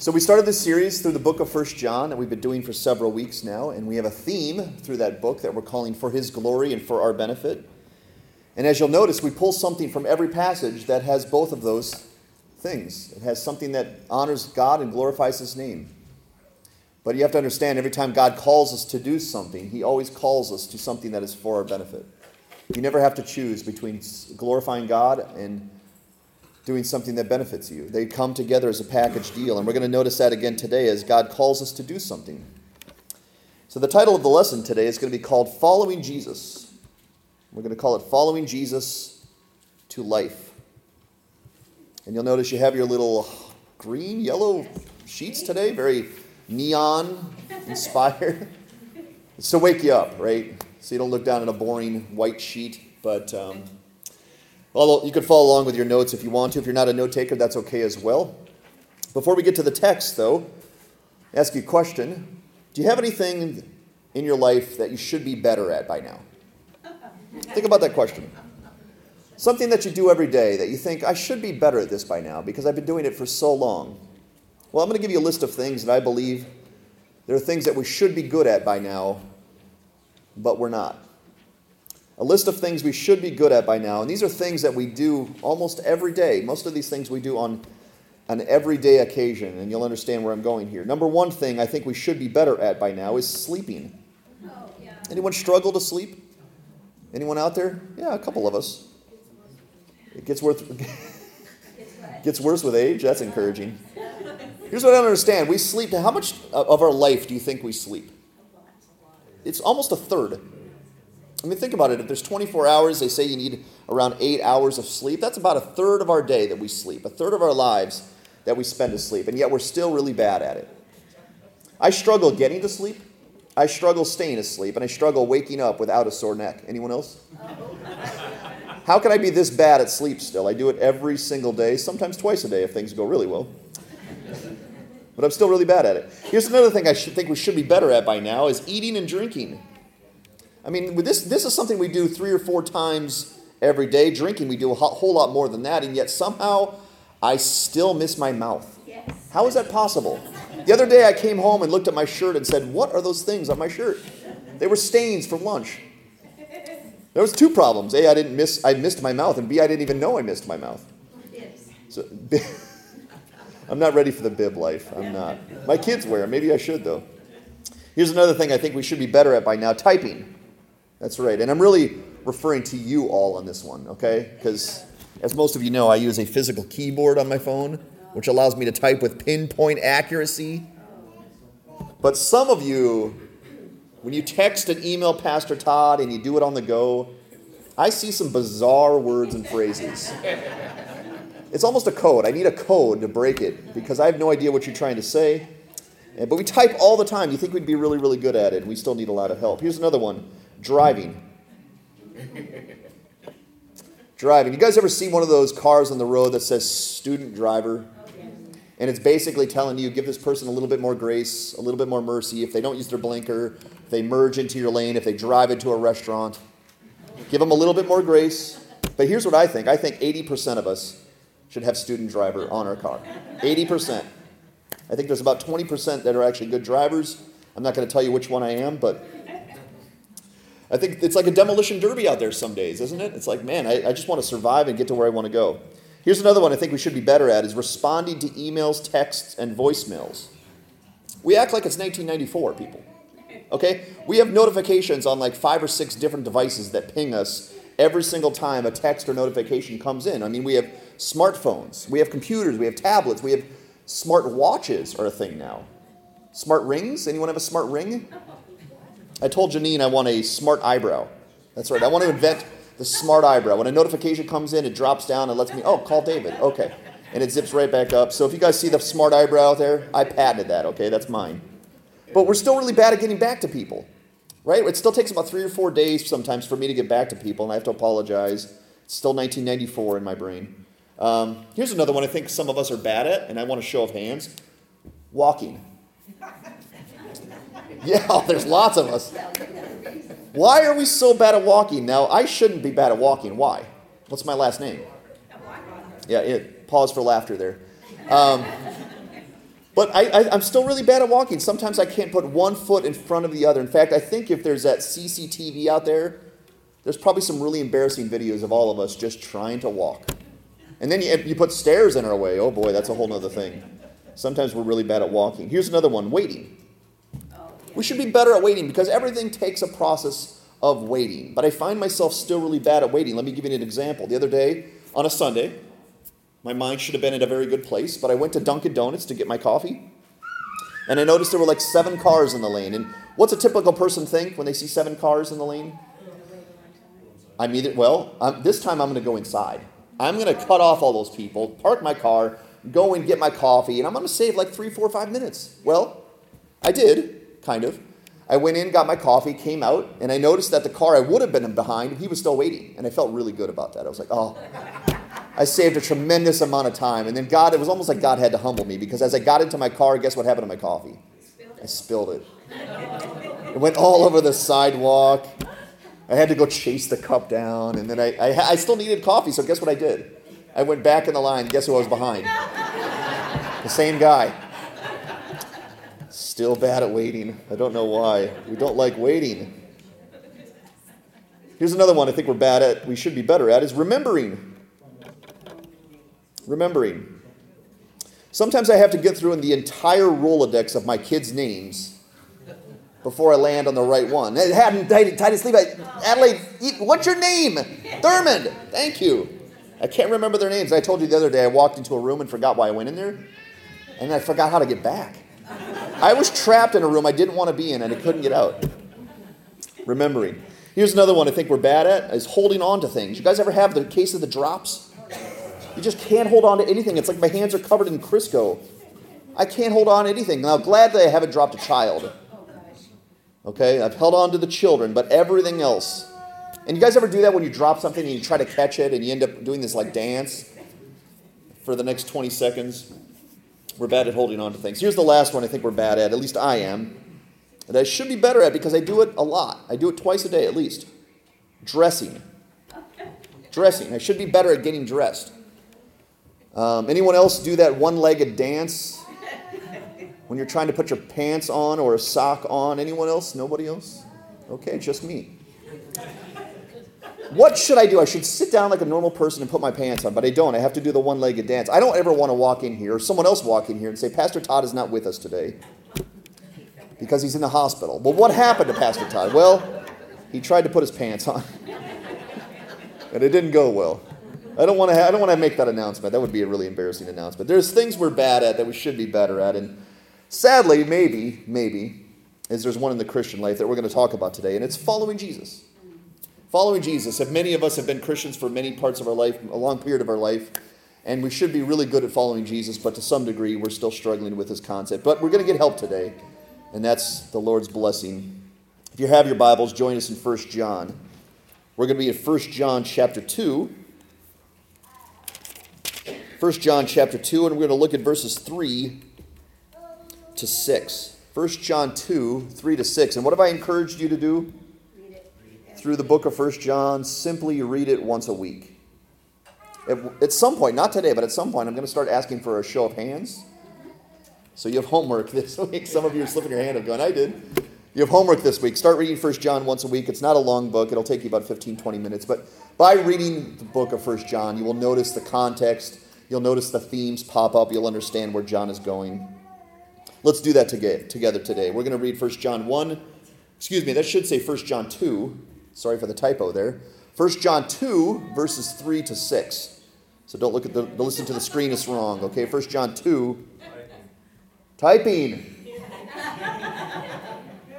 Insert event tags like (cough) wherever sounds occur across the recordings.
So we started this series through the book of First John that we've been doing for several weeks now, and we have a theme through that book that we're calling For His Glory and for Our Benefit. And as you'll notice, we pull something from every passage that has both of those things. It has something that honors God and glorifies His name. But you have to understand, every time God calls us to do something, He always calls us to something that is for our benefit. You never have to choose between glorifying God and doing something that benefits you. They come together as a package deal, and we're going to notice that again today as God calls us to do something. So, the title of the lesson today is going to be called Following Jesus. We're going to call it Following Jesus to Life. And you'll notice you have your little green, yellow sheets today, very neon inspired. (laughs) it's to wake you up, right? So you don't look down at a boring white sheet, but. Um, well, you can follow along with your notes if you want to. If you're not a note taker, that's okay as well. Before we get to the text, though, I ask you a question. Do you have anything in your life that you should be better at by now? (laughs) Think about that question. Something that you do every day that you think, I should be better at this by now because I've been doing it for so long. Well, I'm going to give you a list of things that I believe there are things that we should be good at by now, but we're not a list of things we should be good at by now. And these are things that we do almost every day. Most of these things we do on an everyday occasion, and you'll understand where I'm going here. Number one thing I think we should be better at by now is sleeping. Oh, yeah. Anyone struggle to sleep? Anyone out there? Yeah, a couple of us. It gets worse, (laughs) gets worse with age. That's encouraging. Here's what I don't understand. We sleep. How much of our life do you think we sleep? It's almost a third. I mean, think about it. If there's 24 hours, they say you need around eight hours of sleep. That's about a third of our day that we sleep, a third of our lives that we spend asleep, and yet we're still really bad at it. I struggle getting to sleep. I struggle staying asleep, and I struggle waking up without a sore neck. Anyone else? (laughs) How can I be this bad at sleep still? I do it every single day, sometimes twice a day if things go really well. But I'm still really bad at it. Here's another thing I should think we should be better at by now is eating and drinking. I mean, this, this is something we do three or four times every day. Drinking, we do a whole lot more than that, and yet somehow I still miss my mouth. Yes. How is that possible? The other day I came home and looked at my shirt and said, What are those things on my shirt? They were stains from lunch. There was two problems. A, I didn't miss I missed my mouth, and B, I didn't even know I missed my mouth. Yes. So (laughs) I'm not ready for the bib life. I'm not. My kids wear. Maybe I should though. Here's another thing I think we should be better at by now typing. That's right. And I'm really referring to you all on this one, okay? Because as most of you know, I use a physical keyboard on my phone, which allows me to type with pinpoint accuracy. But some of you, when you text and email Pastor Todd and you do it on the go, I see some bizarre words and phrases. It's almost a code. I need a code to break it because I have no idea what you're trying to say. Eh, but we type all the time. You think we'd be really, really good at it. We still need a lot of help. Here's another one driving. driving. You guys ever see one of those cars on the road that says student driver? And it's basically telling you give this person a little bit more grace, a little bit more mercy. If they don't use their blinker, if they merge into your lane, if they drive into a restaurant, give them a little bit more grace. But here's what I think I think 80% of us should have student driver on our car. 80%. I think there's about 20% that are actually good drivers. I'm not going to tell you which one I am, but I think it's like a demolition derby out there some days, isn't it? It's like, man, I, I just want to survive and get to where I want to go. Here's another one I think we should be better at is responding to emails, texts, and voicemails. We act like it's 1994, people. Okay? We have notifications on like five or six different devices that ping us every single time a text or notification comes in. I mean, we have smartphones, we have computers, we have tablets, we have smart watches are a thing now. Smart rings? Anyone have a smart ring? I told Janine I want a smart eyebrow. That's right. I want to invent the smart eyebrow. When a notification comes in, it drops down and lets me, oh, call David. Okay. And it zips right back up. So if you guys see the smart eyebrow there, I patented that, okay? That's mine. But we're still really bad at getting back to people, right? It still takes about three or four days sometimes for me to get back to people, and I have to apologize. It's still 1994 in my brain. Um, here's another one I think some of us are bad at, and I want a show of hands walking. (laughs) Yeah, there's lots of us. Why are we so bad at walking? Now, I shouldn't be bad at walking. Why? What's my last name? Yeah, it, pause for laughter there. Um, But I, I'm still really bad at walking. Sometimes I can't put one foot in front of the other. In fact, I think if there's that CCTV out there, there's probably some really embarrassing videos of all of us just trying to walk. And then you, you put stairs in our way. Oh boy, that's a whole other thing. Sometimes we're really bad at walking. Here's another one waiting. We should be better at waiting because everything takes a process of waiting. But I find myself still really bad at waiting. Let me give you an example. The other day, on a Sunday, my mind should have been in a very good place, but I went to Dunkin' Donuts to get my coffee. And I noticed there were like seven cars in the lane. And what's a typical person think when they see seven cars in the lane? I'm either, well, I'm, this time I'm going to go inside. I'm going to cut off all those people, park my car, go and get my coffee, and I'm going to save like three, four, five minutes. Well, I did, kind of. I went in, got my coffee, came out, and I noticed that the car I would have been behind, he was still waiting. And I felt really good about that. I was like, oh, I saved a tremendous amount of time. And then God, it was almost like God had to humble me because as I got into my car, guess what happened to my coffee? I spilled it. It went all over the sidewalk. I had to go chase the cup down. And then I, I, I still needed coffee, so guess what I did? I went back in the line. Guess who I was behind? The same guy. Still bad at waiting. I don't know why. We don't like waiting. Here's another one I think we're bad at, we should be better at, is remembering. Remembering. Sometimes I have to get through in the entire Rolodex of my kids' names before I land on the right one. Hadn't Titus Levi, Adelaide, what's your name? Thurmond. Thank you. I can't remember their names. I told you the other day I walked into a room and forgot why I went in there, and I forgot how to get back. I was trapped in a room I didn't want to be in and I couldn't get out. Remembering. Here's another one I think we're bad at is holding on to things. You guys ever have the case of the drops? You just can't hold on to anything. It's like my hands are covered in Crisco. I can't hold on to anything. Now, glad that I haven't dropped a child. Okay, I've held on to the children, but everything else. And you guys ever do that when you drop something and you try to catch it and you end up doing this like dance for the next 20 seconds? We're bad at holding on to things. Here's the last one I think we're bad at, at least I am, that I should be better at because I do it a lot. I do it twice a day at least. Dressing. Dressing. I should be better at getting dressed. Um, anyone else do that one legged dance when you're trying to put your pants on or a sock on? Anyone else? Nobody else? Okay, just me. What should I do? I should sit down like a normal person and put my pants on, but I don't. I have to do the one legged dance. I don't ever want to walk in here or someone else walk in here and say, Pastor Todd is not with us today because he's in the hospital. Well, what happened to Pastor Todd? Well, he tried to put his pants on, (laughs) and it didn't go well. I don't want to. Ha- I don't want to make that announcement. That would be a really embarrassing announcement. There's things we're bad at that we should be better at, and sadly, maybe, maybe, is there's one in the Christian life that we're going to talk about today, and it's following Jesus. Following Jesus, if many of us have been Christians for many parts of our life, a long period of our life, and we should be really good at following Jesus, but to some degree we're still struggling with this concept. But we're going to get help today, and that's the Lord's blessing. If you have your Bibles, join us in 1 John. We're going to be in 1 John chapter 2. 1 John chapter 2, and we're going to look at verses 3 to 6. 1 John 2, 3 to 6. And what have I encouraged you to do? Through the book of First John, simply read it once a week. At, some point, not today, but at some point, I'm going to start asking for a show of hands. So you have homework (laughs) this week. Some of you are slipping your hand up going, I did. You have homework this week. Start reading First John once a week. It's not a long book. It'll take you about 15, 20 minutes. But by reading the book of First John, you will notice the context. You'll notice the themes pop up. You'll understand where John is going. Let's do that together today. We're going to read First John 1. Excuse me, that should say First John 2. Sorry for the typo there. 1 John 2, verses 3 to 6. So don't look at the, listen to the screen, it's wrong. Okay, 1 John 2. Typing.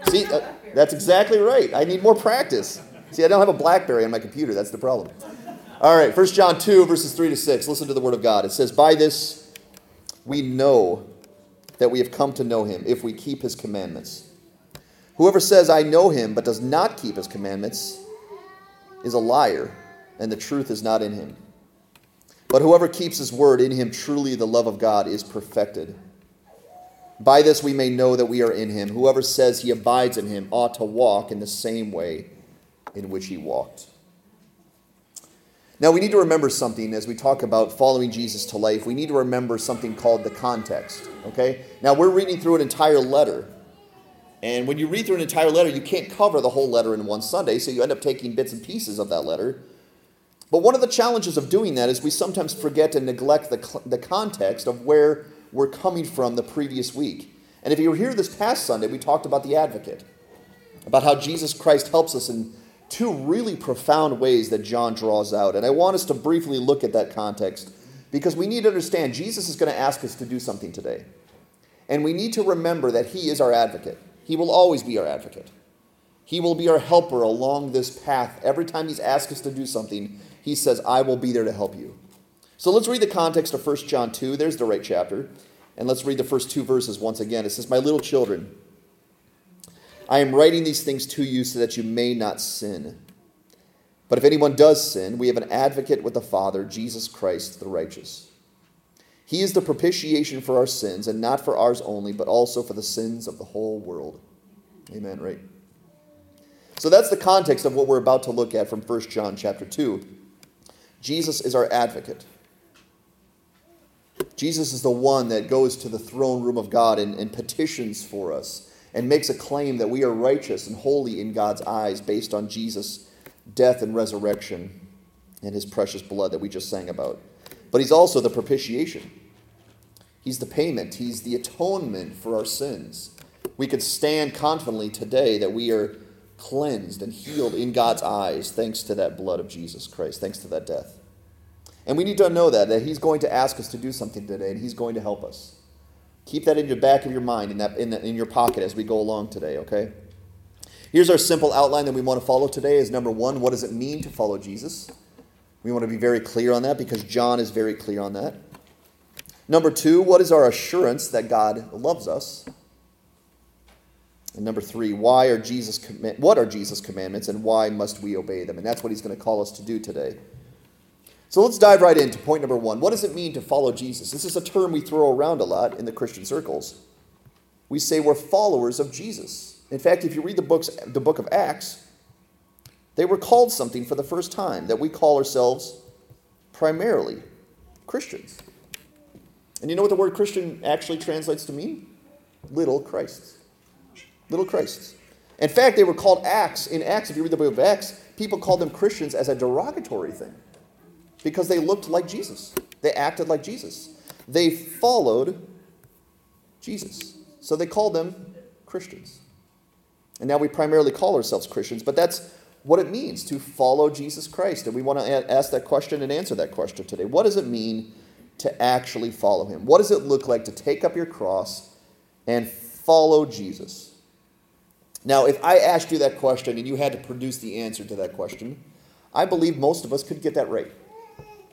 See, uh, that's exactly right. I need more practice. See, I don't have a Blackberry on my computer. That's the problem. All right, 1 John 2, verses 3 to 6. Listen to the word of God. It says, By this we know that we have come to know him if we keep his commandments. Whoever says, I know him, but does not keep his commandments, is a liar, and the truth is not in him. But whoever keeps his word, in him truly the love of God is perfected. By this we may know that we are in him. Whoever says he abides in him ought to walk in the same way in which he walked. Now, we need to remember something as we talk about following Jesus to life. We need to remember something called the context. Okay? Now, we're reading through an entire letter. And when you read through an entire letter, you can't cover the whole letter in one Sunday, so you end up taking bits and pieces of that letter. But one of the challenges of doing that is we sometimes forget and neglect the, the context of where we're coming from the previous week. And if you were here this past Sunday, we talked about the advocate, about how Jesus Christ helps us in two really profound ways that John draws out. And I want us to briefly look at that context because we need to understand Jesus is going to ask us to do something today. And we need to remember that he is our advocate. He will always be our advocate. He will be our helper along this path. Every time he's asked us to do something, he says, I will be there to help you. So let's read the context of 1 John 2. There's the right chapter. And let's read the first two verses once again. It says, My little children, I am writing these things to you so that you may not sin. But if anyone does sin, we have an advocate with the Father, Jesus Christ the righteous. He is the propitiation for our sins, and not for ours only, but also for the sins of the whole world. Amen, right? So that's the context of what we're about to look at from 1 John chapter 2. Jesus is our advocate. Jesus is the one that goes to the throne room of God and, and, petitions for us and makes a claim that we are righteous and holy in God's eyes based on Jesus' death and resurrection and his precious blood that we just sang about. But he's also the propitiation. He's the payment, he's the atonement for our sins. We could stand confidently today that we are cleansed and healed in God's eyes thanks to that blood of Jesus Christ, thanks to that death. And we need to know that, that He's going to ask us to do something today, and He's going to help us. Keep that in the back of your mind, in, that, in, the, in your pocket as we go along today, okay? Here's our simple outline that we want to follow today is number one, what does it mean to follow Jesus? We want to be very clear on that because John is very clear on that. Number two, what is our assurance that God loves us? And number three, why are Jesus what are Jesus' commandments and why must we obey them? And that's what he's going to call us to do today. So let's dive right into point number one. What does it mean to follow Jesus? This is a term we throw around a lot in the Christian circles. We say we're followers of Jesus. In fact, if you read the books, the book of Acts, they were called something for the first time that we call ourselves primarily Christians. And you know what the word Christian actually translates to mean? Little Christs little Christs. In fact, they were called Acts. In Acts, if you read the book of Acts, people called them Christians as a derogatory thing because they looked like Jesus. They acted like Jesus. They followed Jesus. So they called them Christians. And now we primarily call ourselves Christians, but that's what it means to follow Jesus Christ. And we want to ask that question and answer that question today. What does it mean to actually follow him? What does it look like to take up your cross and follow Jesus? Now, if I asked you that question and you had to produce the answer to that question, I believe most of us could get that right.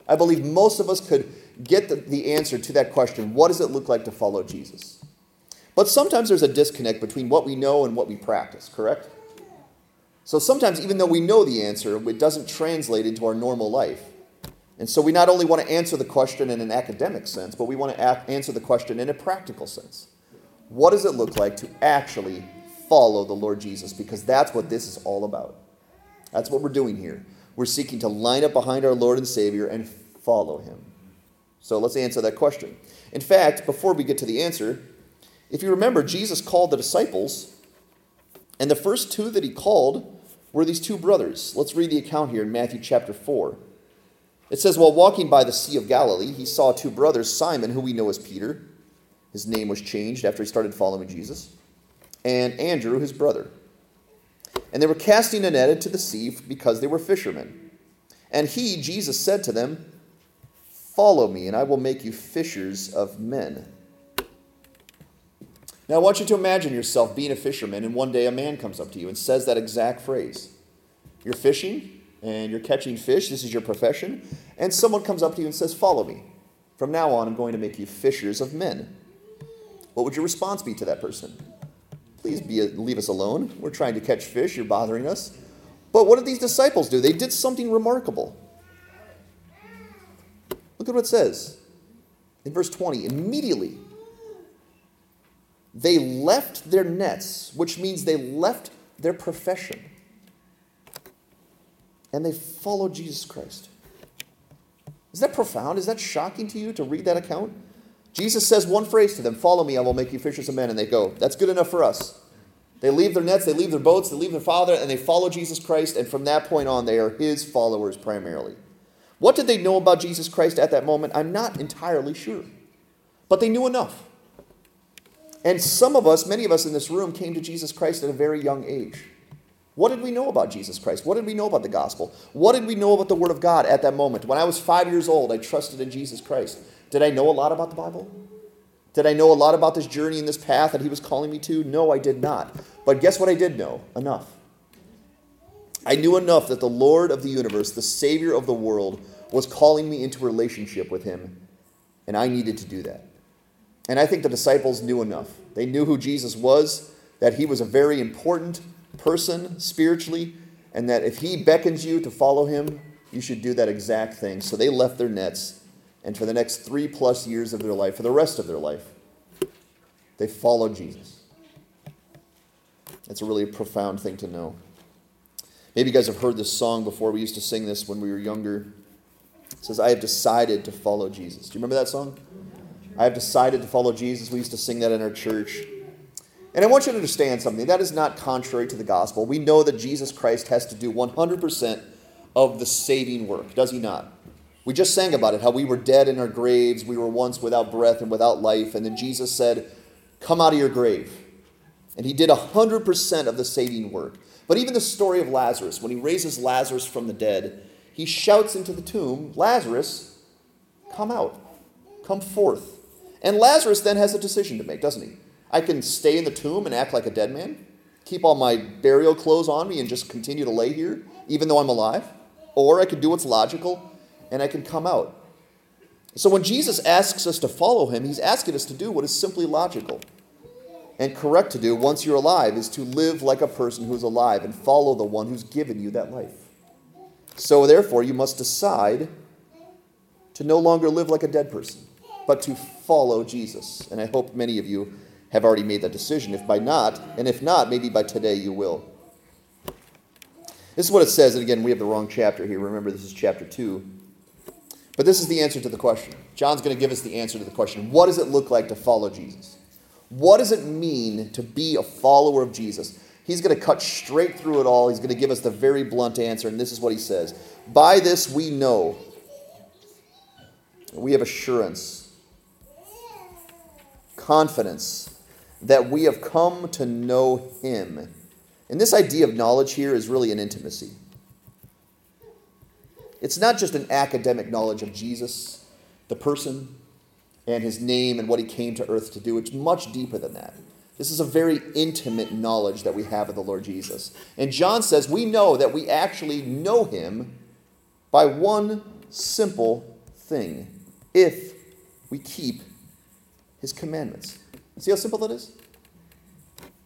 I believe most of us could get the, the answer to that question what does it look like to follow Jesus? But sometimes there's a disconnect between what we know and what we practice, correct? So sometimes, even though we know the answer, it doesn't translate into our normal life. And so we not only want to answer the question in an academic sense, but we want to a- answer the question in a practical sense. What does it look like to actually follow the Lord Jesus because that's what this is all about. That's what we're doing here. We're seeking to line up behind our Lord and Savior and follow him. So let's answer that question. In fact, before we get to the answer, if you remember, Jesus called the disciples, and the first two that he called were these two brothers. Let's read the account here in Matthew chapter 4. It says, While walking by the Sea of Galilee, he saw two brothers, Simon, who we know as Peter. His name was changed after he started following Jesus and Andrew, his brother. And they were casting a net into the sea because they were fishermen. And he, Jesus, said to them, Follow me, and I will make you fishers of men. Now, I want you to imagine yourself being a fisherman, and one day a man comes up to you and says that exact phrase. You're fishing, and you're catching fish. This is your profession. And someone comes up to you and says, Follow me. From now on, I'm going to make you fishers of men. What would your response be to that person? Please be, leave us alone. We're trying to catch fish. You're bothering us. But what did these disciples do? They did something remarkable. Look at what it says in verse 20. Immediately, they left their nets, which means they left their profession, and they followed Jesus Christ. Is that profound? Is that shocking to you to read that account? Jesus says one phrase to them Follow me, I will make you fishers of men. And they go, That's good enough for us. They leave their nets, they leave their boats, they leave their father, and they follow Jesus Christ. And from that point on, they are his followers primarily. What did they know about Jesus Christ at that moment? I'm not entirely sure. But they knew enough. And some of us, many of us in this room, came to Jesus Christ at a very young age. What did we know about Jesus Christ? What did we know about the gospel? What did we know about the Word of God at that moment? When I was five years old, I trusted in Jesus Christ. Did I know a lot about the Bible? Did I know a lot about this journey and this path that He was calling me to? No, I did not. But guess what I did know? Enough. I knew enough that the Lord of the universe, the Savior of the world, was calling me into relationship with Him, and I needed to do that. And I think the disciples knew enough. They knew who Jesus was, that He was a very important person spiritually, and that if He beckons you to follow Him, you should do that exact thing. So they left their nets, and for the next three plus years of their life, for the rest of their life, they followed Jesus. That's a really profound thing to know. Maybe you guys have heard this song before. We used to sing this when we were younger. It says, I have decided to follow Jesus. Do you remember that song? I have decided to follow Jesus. We used to sing that in our church. And I want you to understand something. That is not contrary to the gospel. We know that Jesus Christ has to do 100% of the saving work, does he not? We just sang about it, how we were dead in our graves. We were once without breath and without life. And then Jesus said, Come out of your grave. And he did 100% of the saving work. But even the story of Lazarus, when he raises Lazarus from the dead, he shouts into the tomb, Lazarus, come out, come forth. And Lazarus then has a decision to make, doesn't he? I can stay in the tomb and act like a dead man, keep all my burial clothes on me and just continue to lay here, even though I'm alive. Or I can do what's logical and I can come out. So when Jesus asks us to follow him, he's asking us to do what is simply logical and correct to do once you're alive is to live like a person who's alive and follow the one who's given you that life. So, therefore, you must decide to no longer live like a dead person, but to follow Jesus. And I hope many of you have already made that decision. If by not, and if not, maybe by today you will. This is what it says, and again, we have the wrong chapter here. Remember, this is chapter 2. But this is the answer to the question. John's going to give us the answer to the question What does it look like to follow Jesus? What does it mean to be a follower of Jesus? He's going to cut straight through it all. He's going to give us the very blunt answer, and this is what he says By this we know, we have assurance, confidence that we have come to know him. And this idea of knowledge here is really an intimacy. It's not just an academic knowledge of Jesus, the person, and his name and what he came to earth to do. It's much deeper than that. This is a very intimate knowledge that we have of the Lord Jesus. And John says we know that we actually know him by one simple thing if we keep his commandments. See how simple that is?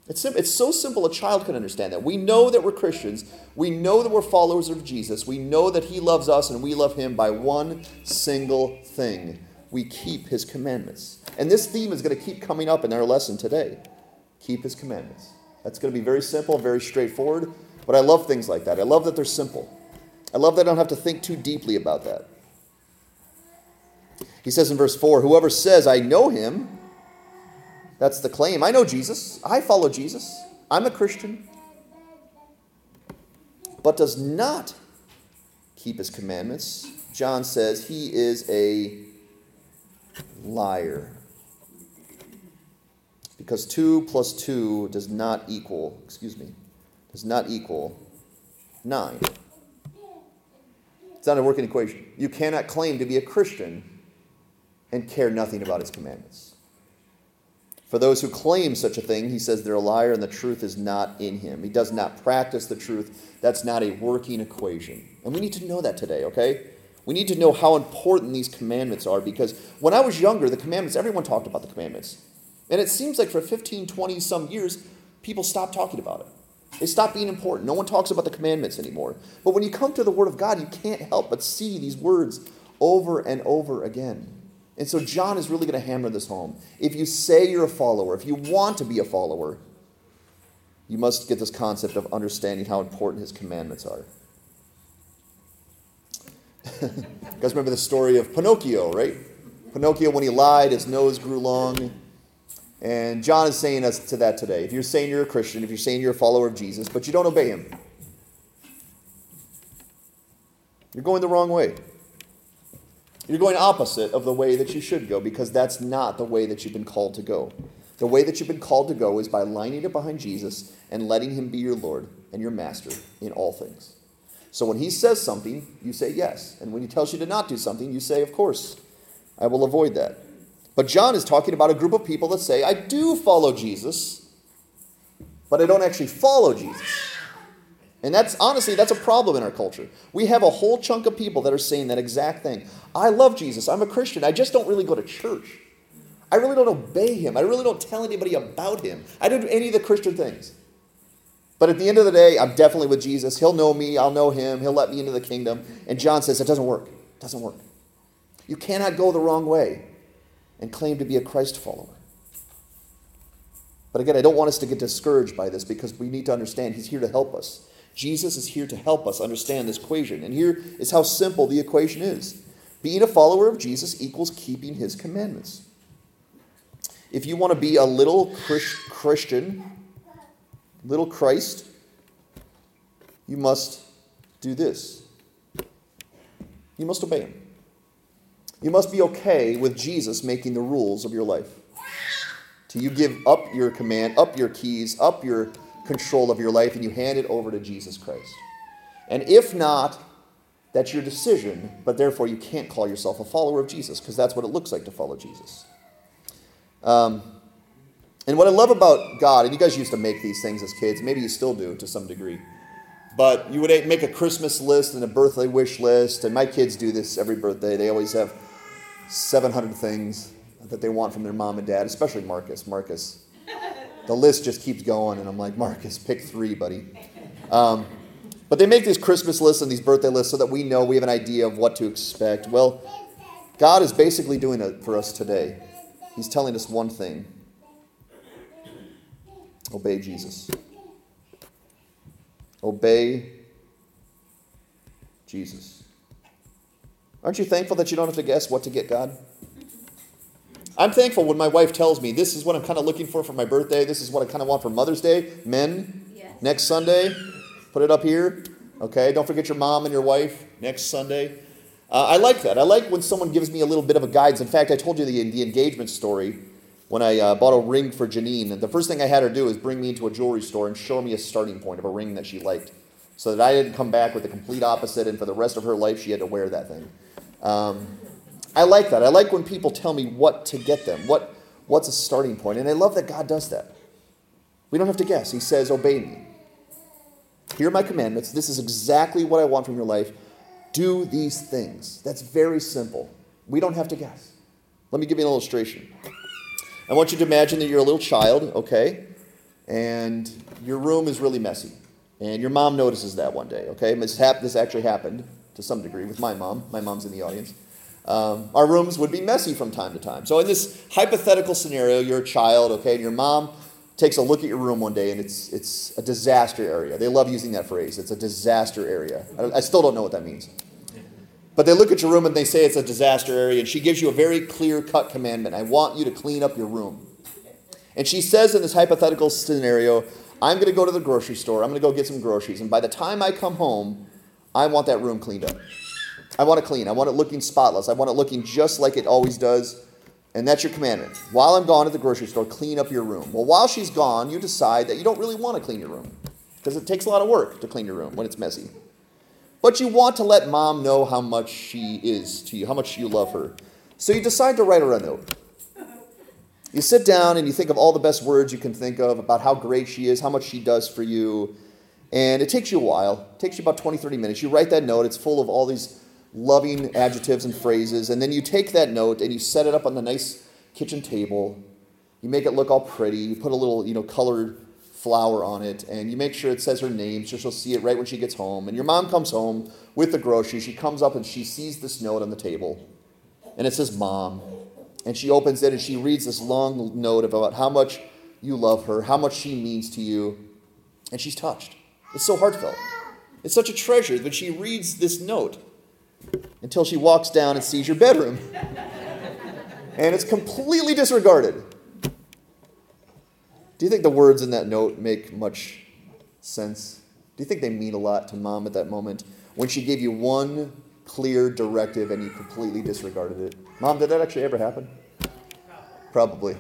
It's, sim- it's so simple a child can understand that. We know that we're Christians. We know that we're followers of Jesus. We know that he loves us and we love him by one single thing we keep his commandments. And this theme is going to keep coming up in our lesson today keep his commandments. That's going to be very simple, very straightforward. But I love things like that. I love that they're simple. I love that I don't have to think too deeply about that. He says in verse 4 Whoever says, I know him, that's the claim. I know Jesus. I follow Jesus. I'm a Christian. But does not keep his commandments, John says he is a liar because 2 plus 2 does not equal, excuse me, does not equal 9. It's not a working equation. You cannot claim to be a Christian and care nothing about his commandments. For those who claim such a thing, he says they're a liar and the truth is not in him. He does not practice the truth. That's not a working equation. And we need to know that today, okay? We need to know how important these commandments are because when I was younger, the commandments, everyone talked about the commandments. And it seems like for 15, 20 some years, people stopped talking about it. They stopped being important. No one talks about the commandments anymore. But when you come to the Word of God, you can't help but see these words over and over again. And so John is really going to hammer this home. If you say you're a follower, if you want to be a follower, you must get this concept of understanding how important his commandments are. (laughs) you guys remember the story of Pinocchio, right? Pinocchio, when he lied, his nose grew long. And John is saying us to that today. If you're saying you're a Christian, if you're saying you're a follower of Jesus, but you don't obey him, you're going the wrong way. You're going opposite of the way that you should go because that's not the way that you've been called to go. The way that you've been called to go is by lining up behind Jesus and letting him be your Lord and your master in all things. So when he says something, you say yes. And when he tells you to not do something, you say, of course, I will avoid that. But John is talking about a group of people that say, I do follow Jesus, but I don't actually follow Jesus. And that's honestly, that's a problem in our culture. We have a whole chunk of people that are saying that exact thing. I love Jesus. I'm a Christian. I just don't really go to church. I really don't obey him. I really don't tell anybody about him. I don't do any of the Christian things. But at the end of the day, I'm definitely with Jesus. He'll know me. I'll know him. He'll let me into the kingdom. And John says it doesn't work. It doesn't work. You cannot go the wrong way and claim to be a Christ follower. But again, I don't want us to get discouraged by this because we need to understand he's here to help us. Jesus is here to help us understand this equation. And here is how simple the equation is being a follower of Jesus equals keeping his commandments. If you want to be a little Christian, little Christ, you must do this. You must obey him. You must be okay with Jesus making the rules of your life. Till you give up your command, up your keys, up your control of your life and you hand it over to Jesus Christ. And if not, that's your decision, but therefore you can't call yourself a follower of Jesus because that's what it looks like to follow Jesus. Um, and what I love about God, and you guys used to make these things as kids, maybe you still do to some degree, but you would make a Christmas list and a birthday wish list, and my kids do this every birthday. They always have 700 things that they want from their mom and dad, especially Marcus. Marcus the list just keeps going, and I'm like, Marcus, pick three, buddy. Um, but they make these Christmas lists and these birthday lists so that we know we have an idea of what to expect. Well, God is basically doing it for us today. He's telling us one thing obey Jesus. Obey Jesus. Aren't you thankful that you don't have to guess what to get God? I'm thankful when my wife tells me this is what I'm kind of looking for for my birthday. This is what I kind of want for Mother's Day. Men, yes. next Sunday, put it up here. Okay, don't forget your mom and your wife next Sunday. Uh, I like that. I like when someone gives me a little bit of a guidance. In fact, I told you the, the engagement story when I uh, bought a ring for Janine. The first thing I had her do is bring me into a jewelry store and show me a starting point of a ring that she liked so that I didn't come back with the complete opposite, and for the rest of her life, she had to wear that thing. Um, I like that. I like when people tell me what to get them, what, what's a starting point. And I love that God does that. We don't have to guess. He says, Obey me. Here are my commandments. This is exactly what I want from your life. Do these things. That's very simple. We don't have to guess. Let me give you an illustration. I want you to imagine that you're a little child, okay? And your room is really messy. And your mom notices that one day, okay? This, hap- this actually happened to some degree with my mom. My mom's in the audience. Um, our rooms would be messy from time to time. So, in this hypothetical scenario, you're a child, okay, and your mom takes a look at your room one day and it's, it's a disaster area. They love using that phrase. It's a disaster area. I, I still don't know what that means. But they look at your room and they say it's a disaster area, and she gives you a very clear cut commandment I want you to clean up your room. And she says in this hypothetical scenario, I'm going to go to the grocery store, I'm going to go get some groceries, and by the time I come home, I want that room cleaned up. I want it clean. I want it looking spotless. I want it looking just like it always does. And that's your commandment. While I'm gone at the grocery store, clean up your room. Well, while she's gone, you decide that you don't really want to clean your room because it takes a lot of work to clean your room when it's messy. But you want to let mom know how much she is to you, how much you love her. So you decide to write her a note. You sit down and you think of all the best words you can think of about how great she is, how much she does for you. And it takes you a while. It takes you about 20, 30 minutes. You write that note. It's full of all these loving adjectives and phrases, and then you take that note and you set it up on the nice kitchen table. You make it look all pretty. You put a little, you know, colored flower on it, and you make sure it says her name so she'll see it right when she gets home. And your mom comes home with the groceries. She comes up and she sees this note on the table, and it says "Mom," and she opens it and she reads this long note about how much you love her, how much she means to you, and she's touched. It's so heartfelt. It's such a treasure when she reads this note. Until she walks down and sees your bedroom. and it's completely disregarded. Do you think the words in that note make much sense? Do you think they mean a lot to mom at that moment when she gave you one clear directive and you completely disregarded it? Mom, did that actually ever happen? Probably.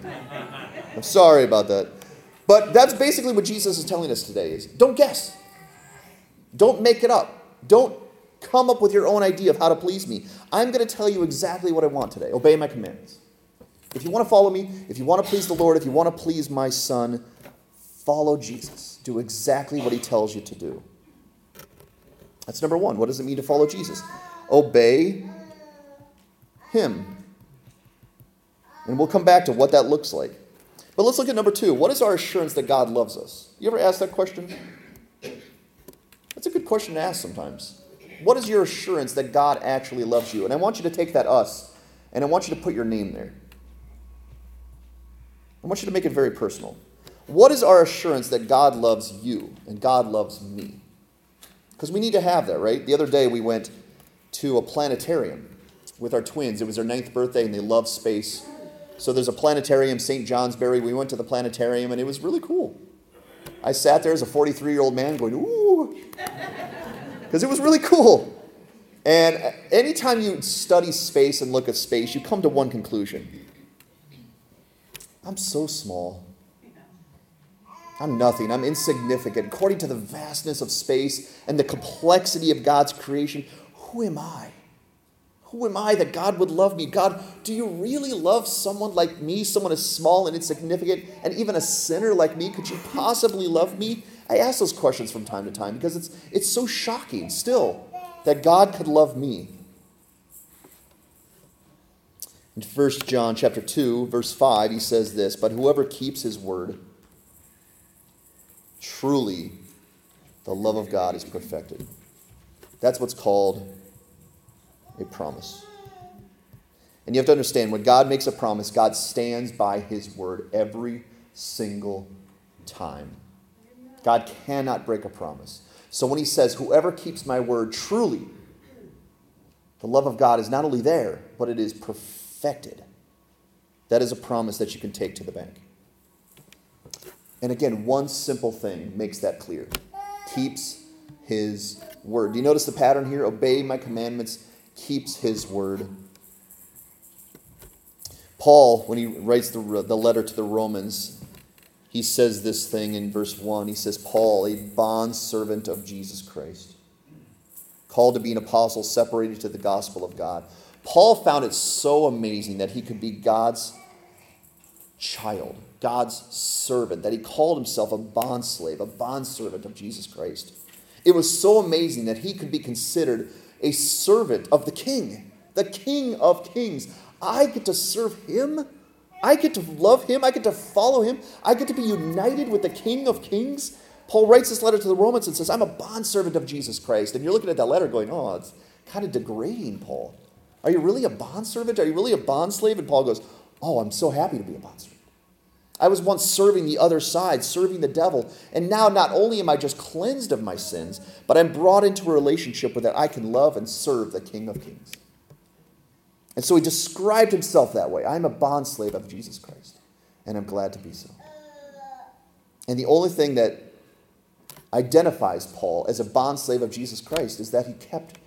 I'm sorry about that. But that's basically what Jesus is telling us today is don't guess. Don't make it up. Don't come up with your own idea of how to please me. I'm going to tell you exactly what I want today. Obey my commandments. If you want to follow me, if you want to please the Lord, if you want to please my son, follow Jesus. Do exactly what he tells you to do. That's number one. What does it mean to follow Jesus? Obey him. And we'll come back to what that looks like. But let's look at number two. What is our assurance that God loves us? You ever ask that question? That's a good question to ask sometimes. What is your assurance that God actually loves you? And I want you to take that us and I want you to put your name there. I want you to make it very personal. What is our assurance that God loves you and God loves me? Because we need to have that, right? The other day we went to a planetarium with our twins. It was their ninth birthday and they love space. So there's a planetarium, St. Johnsbury. We went to the planetarium and it was really cool. I sat there as a 43 year old man going, ooh, because it was really cool. And anytime you study space and look at space, you come to one conclusion I'm so small. I'm nothing. I'm insignificant. According to the vastness of space and the complexity of God's creation, who am I? Who am I that God would love me? God, do you really love someone like me, someone as small and insignificant, and even a sinner like me? Could you possibly love me? I ask those questions from time to time because it's, it's so shocking still that God could love me. In 1 John chapter 2, verse 5, he says this, but whoever keeps his word, truly the love of God is perfected. That's what's called a promise. And you have to understand when God makes a promise, God stands by his word every single time. God cannot break a promise. So when he says, Whoever keeps my word truly, the love of God is not only there, but it is perfected. That is a promise that you can take to the bank. And again, one simple thing makes that clear keeps his word. Do you notice the pattern here? Obey my commandments keeps his word. Paul, when he writes the, the letter to the Romans, he says this thing in verse 1. He says, Paul, a bond servant of Jesus Christ, called to be an apostle, separated to the gospel of God. Paul found it so amazing that he could be God's child, God's servant, that he called himself a bond slave, a bond servant of Jesus Christ. It was so amazing that he could be considered a servant of the king, the king of kings. I get to serve him. I get to love him. I get to follow him. I get to be united with the king of kings. Paul writes this letter to the Romans and says, I'm a bondservant of Jesus Christ. And you're looking at that letter going, oh, it's kind of degrading, Paul. Are you really a bondservant? Are you really a bondslave? And Paul goes, oh, I'm so happy to be a bondservant. I was once serving the other side, serving the devil, and now not only am I just cleansed of my sins, but I'm brought into a relationship where that I can love and serve the King of Kings. And so he described himself that way. I'm a bondslave of Jesus Christ, and I'm glad to be so. And the only thing that identifies Paul as a bondslave of Jesus Christ is that he kept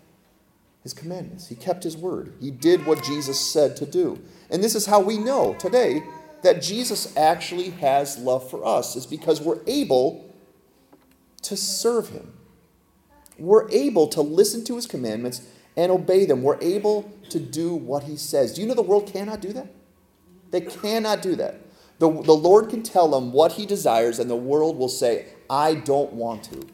his commandments. He kept his word. He did what Jesus said to do. And this is how we know today that Jesus actually has love for us is because we're able to serve him. We're able to listen to his commandments and obey them. We're able to do what he says. Do you know the world cannot do that? They cannot do that. The, the Lord can tell them what he desires, and the world will say, I don't want to,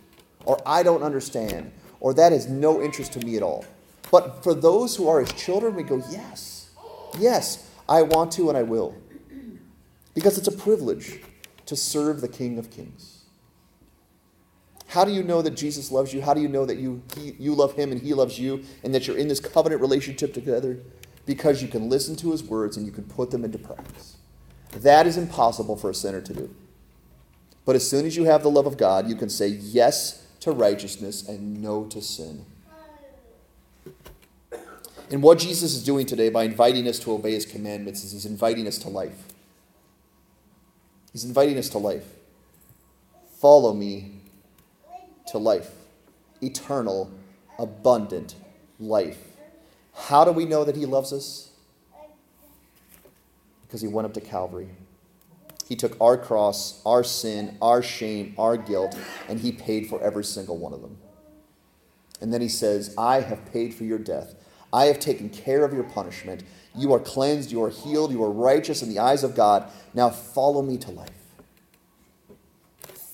or I don't understand, or that is no interest to me at all. But for those who are his children, we go, Yes, yes, I want to and I will. Because it's a privilege to serve the King of Kings. How do you know that Jesus loves you? How do you know that you, he, you love him and he loves you and that you're in this covenant relationship together? Because you can listen to his words and you can put them into practice. That is impossible for a sinner to do. But as soon as you have the love of God, you can say yes to righteousness and no to sin. And what Jesus is doing today by inviting us to obey his commandments is he's inviting us to life. He's inviting us to life. Follow me to life, eternal, abundant life. How do we know that he loves us? Because he went up to Calvary. He took our cross, our sin, our shame, our guilt, and he paid for every single one of them. And then he says, I have paid for your death. I have taken care of your punishment. You are cleansed, you are healed, you are righteous in the eyes of God. Now follow me to life.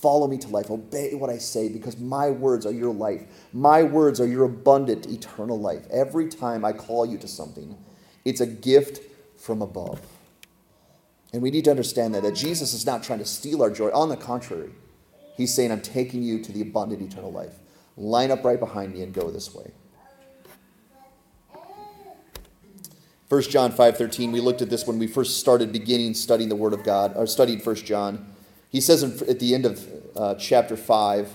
Follow me to life. Obey what I say because my words are your life. My words are your abundant, eternal life. Every time I call you to something, it's a gift from above. And we need to understand that, that Jesus is not trying to steal our joy. On the contrary, he's saying, I'm taking you to the abundant, eternal life. Line up right behind me and go this way. 1 John 5:13 we looked at this when we first started beginning studying the word of God or studied 1 John he says at the end of uh, chapter 5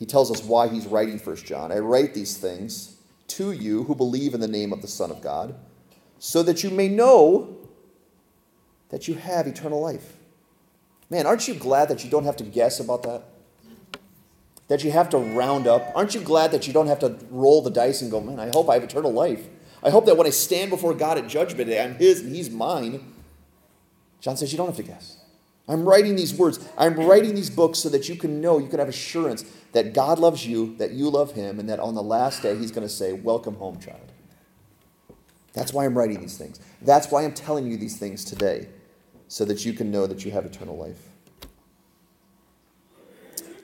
he tells us why he's writing 1 John. I write these things to you who believe in the name of the son of God so that you may know that you have eternal life. Man aren't you glad that you don't have to guess about that? That you have to round up? Aren't you glad that you don't have to roll the dice and go man I hope I have eternal life. I hope that when I stand before God at judgment day, I'm His and He's mine. John says, You don't have to guess. I'm writing these words. I'm writing these books so that you can know, you can have assurance that God loves you, that you love Him, and that on the last day He's going to say, Welcome home, child. That's why I'm writing these things. That's why I'm telling you these things today, so that you can know that you have eternal life.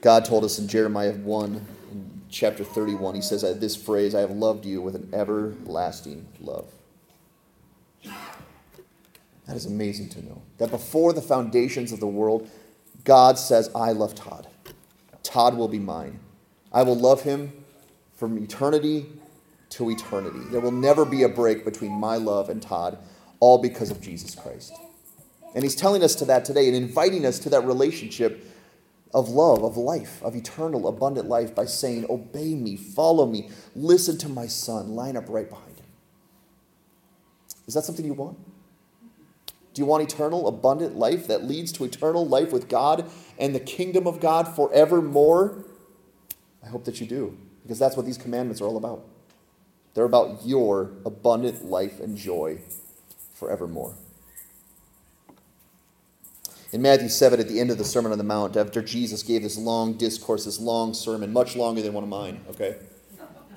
God told us in Jeremiah 1 chapter 31, he says this phrase, I have loved you with an everlasting love. That is amazing to know. That before the foundations of the world, God says, I love Todd. Todd will be mine. I will love him from eternity to eternity. There will never be a break between my love and Todd, all because of Jesus Christ. And he's telling us to that today and inviting us to that relationship of love, of life, of eternal, abundant life by saying, Obey me, follow me, listen to my son, line up right behind him. Is that something you want? Do you want eternal, abundant life that leads to eternal life with God and the kingdom of God forevermore? I hope that you do, because that's what these commandments are all about. They're about your abundant life and joy forevermore. In Matthew 7, at the end of the Sermon on the Mount, after Jesus gave this long discourse, this long sermon, much longer than one of mine, okay?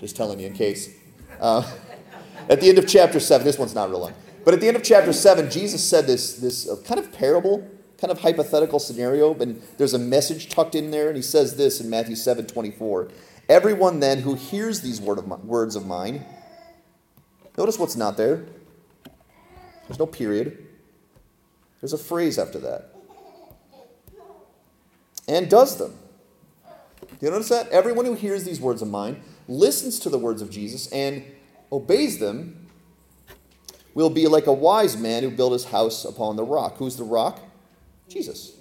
Just telling you in case. Uh, at the end of chapter 7, this one's not real long, but at the end of chapter 7, Jesus said this, this uh, kind of parable, kind of hypothetical scenario, and there's a message tucked in there, and he says this in Matthew 7 24. Everyone then who hears these word of my, words of mine, notice what's not there. There's no period. There's a phrase after that and does them. Do you notice that? Everyone who hears these words of mine, listens to the words of Jesus, and obeys them will be like a wise man who built his house upon the rock. Who's the rock? Jesus.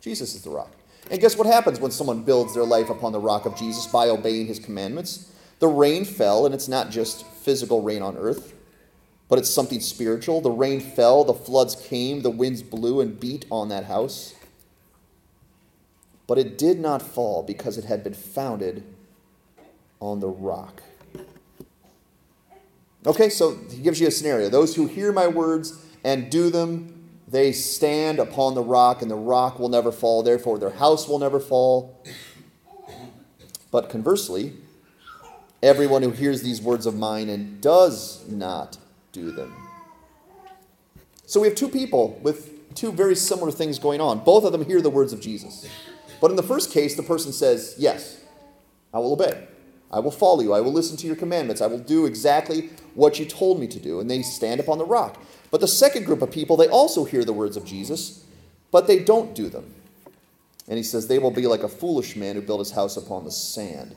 Jesus is the rock. And guess what happens when someone builds their life upon the rock of Jesus by obeying his commandments? The rain fell, and it's not just physical rain on earth, but it's something spiritual. The rain fell, the floods came, the winds blew and beat on that house but it did not fall because it had been founded on the rock. Okay, so he gives you a scenario. Those who hear my words and do them, they stand upon the rock, and the rock will never fall. Therefore, their house will never fall. But conversely, everyone who hears these words of mine and does not do them. So we have two people with two very similar things going on. Both of them hear the words of Jesus. But in the first case, the person says, Yes, I will obey. I will follow you. I will listen to your commandments. I will do exactly what you told me to do. And they stand upon the rock. But the second group of people, they also hear the words of Jesus, but they don't do them. And he says, They will be like a foolish man who built his house upon the sand.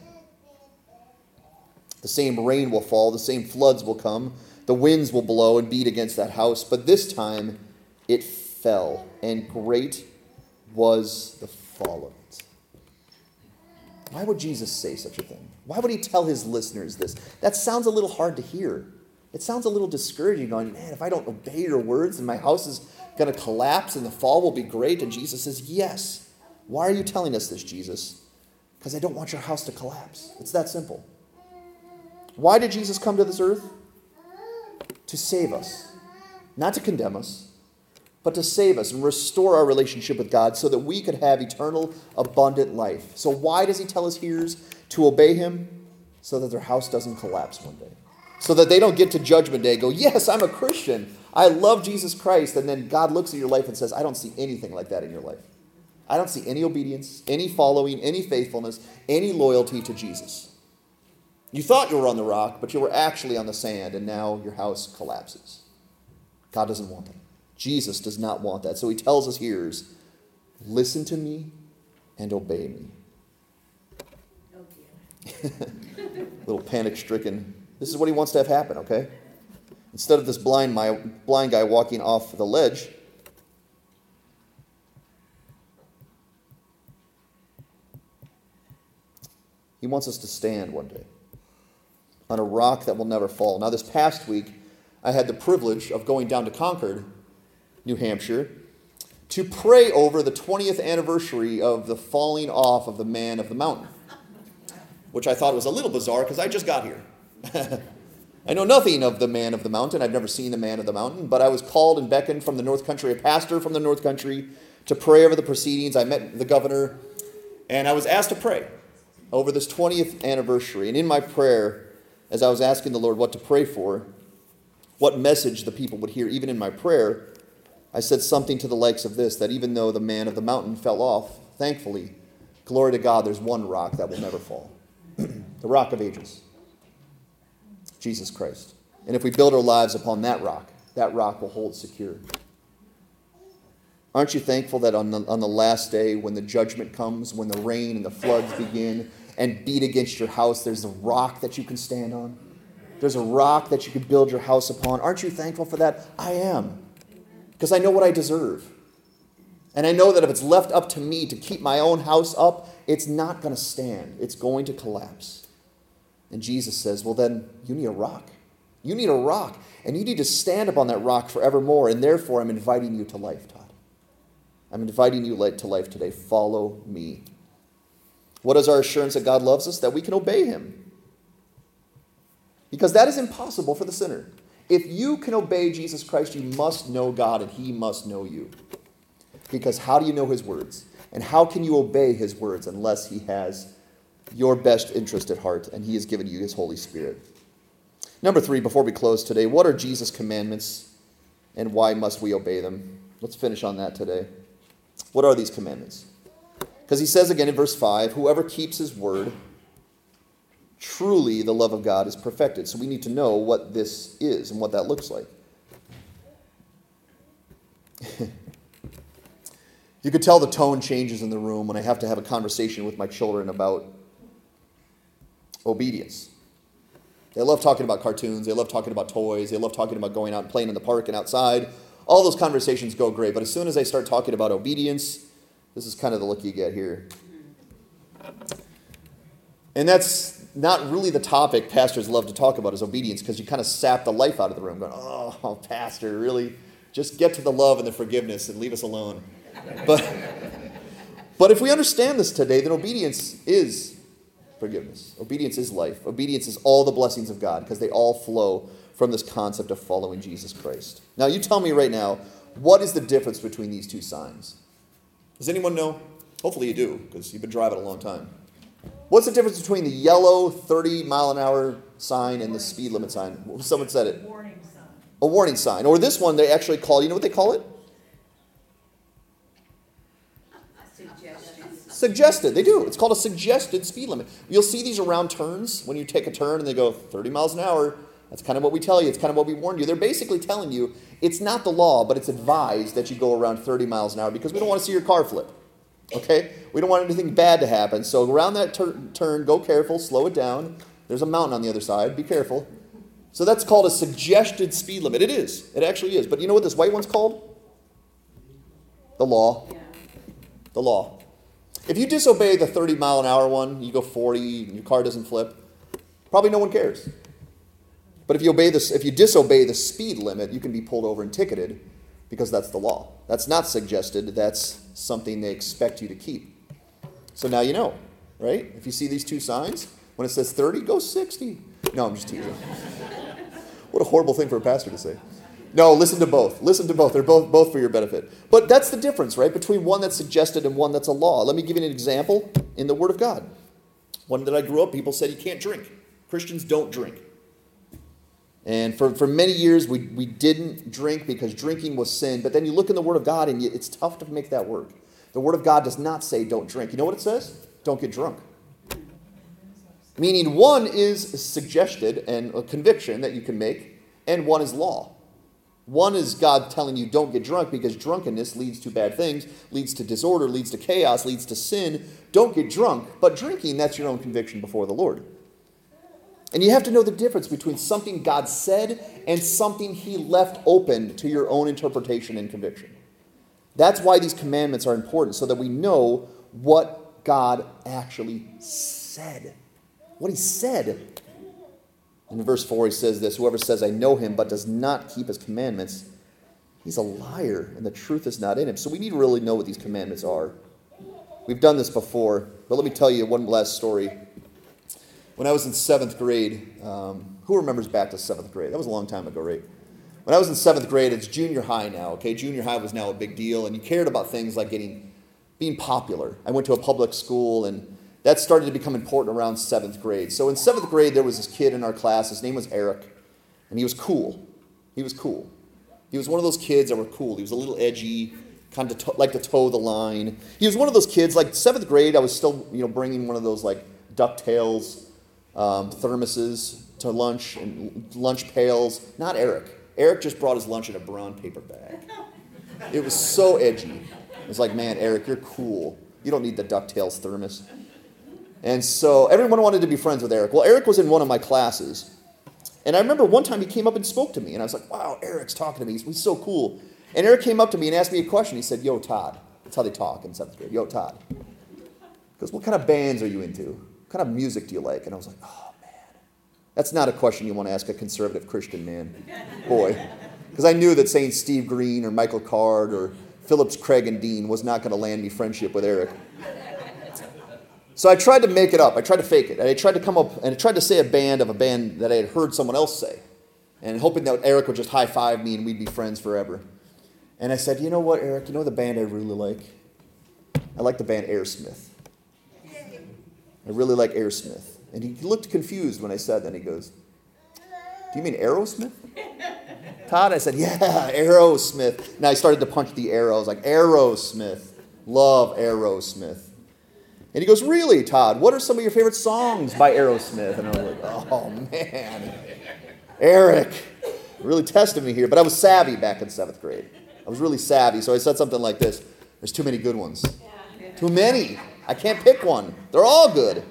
The same rain will fall, the same floods will come, the winds will blow and beat against that house. But this time it fell, and great was the fall of it. Why would Jesus say such a thing? Why would he tell his listeners this? That sounds a little hard to hear. It sounds a little discouraging, going, man, if I don't obey your words and my house is going to collapse and the fall will be great. And Jesus says, yes. Why are you telling us this, Jesus? Because I don't want your house to collapse. It's that simple. Why did Jesus come to this earth? To save us, not to condemn us, but to save us and restore our relationship with God so that we could have eternal, abundant life. So, why does He tell His hearers to obey Him? So that their house doesn't collapse one day. So that they don't get to Judgment Day go, Yes, I'm a Christian. I love Jesus Christ. And then God looks at your life and says, I don't see anything like that in your life. I don't see any obedience, any following, any faithfulness, any loyalty to Jesus. You thought you were on the rock, but you were actually on the sand, and now your house collapses. God doesn't want that. Jesus does not want that. So he tells his hearers, listen to me and obey me. (laughs) Little panic stricken. This is what he wants to have happen, okay? Instead of this blind, my, blind guy walking off the ledge, he wants us to stand one day on a rock that will never fall. Now, this past week, I had the privilege of going down to Concord New Hampshire, to pray over the 20th anniversary of the falling off of the man of the mountain, which I thought was a little bizarre because I just got here. (laughs) I know nothing of the man of the mountain. I've never seen the man of the mountain, but I was called and beckoned from the North Country, a pastor from the North Country, to pray over the proceedings. I met the governor, and I was asked to pray over this 20th anniversary. And in my prayer, as I was asking the Lord what to pray for, what message the people would hear, even in my prayer, I said something to the likes of this that even though the man of the mountain fell off, thankfully, glory to God, there's one rock that will never fall the rock of ages Jesus Christ. And if we build our lives upon that rock, that rock will hold secure. Aren't you thankful that on the, on the last day, when the judgment comes, when the rain and the floods begin and beat against your house, there's a rock that you can stand on? There's a rock that you can build your house upon. Aren't you thankful for that? I am because I know what I deserve. And I know that if it's left up to me to keep my own house up, it's not going to stand. It's going to collapse. And Jesus says, Well, then you need a rock. You need a rock. And you need to stand upon that rock forevermore. And therefore, I'm inviting you to life, Todd. I'm inviting you to life today. Follow me. What is our assurance that God loves us? That we can obey him. Because that is impossible for the sinner. If you can obey Jesus Christ, you must know God and he must know you. Because how do you know his words? And how can you obey his words unless he has your best interest at heart and he has given you his Holy Spirit? Number three, before we close today, what are Jesus' commandments and why must we obey them? Let's finish on that today. What are these commandments? Because he says again in verse 5 whoever keeps his word, truly the love of God is perfected. So we need to know what this is and what that looks like. (laughs) you could tell the tone changes in the room when I have to have a conversation with my children about obedience. They love talking about cartoons, they love talking about toys, they love talking about going out and playing in the park and outside. All those conversations go great, but as soon as I start talking about obedience, this is kind of the look you get here. And that's not really the topic pastors love to talk about is obedience because you kind of sap the life out of the room going, oh, (laughs) pastor, really? Just get to the love and the forgiveness and leave us alone. But, but if we understand this today, then obedience is forgiveness. Obedience is life. Obedience is all the blessings of God because they all flow from this concept of following Jesus Christ. Now, you tell me right now, what is the difference between these two signs? Does anyone know? Hopefully you do because you've been driving a long time. What's the difference between the yellow 30 mile an hour sign and the speed limit sign? Someone said it. Warning sign. A warning sign. Or this one they actually call, you know what they call it? Suggested. They do. It's called a suggested speed limit. You'll see these around turns when you take a turn and they go 30 miles an hour. That's kind of what we tell you. It's kind of what we warn you. They're basically telling you it's not the law, but it's advised that you go around 30 miles an hour because we don't want to see your car flip. Okay? We don't want anything bad to happen. So around that tur- turn, go careful, slow it down. There's a mountain on the other side. Be careful. So that's called a suggested speed limit. It is. It actually is. But you know what this white one's called? The law. The law. If you disobey the 30 mile an hour one, you go 40, and your car doesn't flip, probably no one cares. But if you obey this, if you disobey the speed limit, you can be pulled over and ticketed because that's the law. That's not suggested. That's something they expect you to keep. So now you know, right? If you see these two signs, when it says 30, go 60. No, I'm just teasing. (laughs) what a horrible thing for a pastor to say. No, listen to both. Listen to both. They're both both for your benefit. But that's the difference, right, between one that's suggested and one that's a law. Let me give you an example in the Word of God. One that I grew up, people said you can't drink. Christians don't drink. And for, for many years, we, we didn't drink because drinking was sin. But then you look in the Word of God and it's tough to make that work. The Word of God does not say don't drink. You know what it says? Don't get drunk. Meaning, one is suggested and a conviction that you can make, and one is law. One is God telling you don't get drunk because drunkenness leads to bad things, leads to disorder, leads to chaos, leads to sin. Don't get drunk. But drinking, that's your own conviction before the Lord. And you have to know the difference between something God said and something He left open to your own interpretation and conviction. That's why these commandments are important, so that we know what God actually said. What He said. In verse 4, He says this Whoever says, I know Him, but does not keep His commandments, he's a liar, and the truth is not in him. So we need to really know what these commandments are. We've done this before, but let me tell you one last story when I was in seventh grade, um, who remembers back to seventh grade? That was a long time ago, right? When I was in seventh grade, it's junior high now, okay? Junior high was now a big deal, and you cared about things like getting, being popular. I went to a public school, and that started to become important around seventh grade. So in seventh grade, there was this kid in our class. His name was Eric, and he was cool. He was cool. He was one of those kids that were cool. He was a little edgy, kind of to- like to toe the line. He was one of those kids, like seventh grade, I was still, you know, bringing one of those like DuckTales um, thermoses to lunch and lunch pails. Not Eric. Eric just brought his lunch in a brown paper bag. It was so edgy. It was like, man, Eric, you're cool. You don't need the DuckTales thermos. And so everyone wanted to be friends with Eric. Well, Eric was in one of my classes. And I remember one time he came up and spoke to me. And I was like, wow, Eric's talking to me. He's, so cool. And Eric came up to me and asked me a question. He said, Yo, Todd. That's how they talk in seventh grade. Yo, Todd. Because what kind of bands are you into? What kind of music do you like? And I was like, oh, man. That's not a question you want to ask a conservative Christian man. Boy. (laughs) Because I knew that saying Steve Green or Michael Card or Phillips, Craig, and Dean was not going to land me friendship with Eric. So I tried to make it up. I tried to fake it. And I tried to come up and I tried to say a band of a band that I had heard someone else say. And hoping that Eric would just high five me and we'd be friends forever. And I said, you know what, Eric, you know the band I really like? I like the band Aerosmith. I really like Aerosmith. And he looked confused when I said that. He goes, Do you mean Aerosmith? Todd, I said, Yeah, Aerosmith. Now I started to punch the arrow. I was like, Aerosmith. Love Aerosmith. And he goes, Really, Todd? What are some of your favorite songs by Aerosmith? And I was like, Oh, man. Eric. Really tested me here. But I was savvy back in seventh grade. I was really savvy. So I said something like this There's too many good ones. Too many. I can't pick one. They're all good.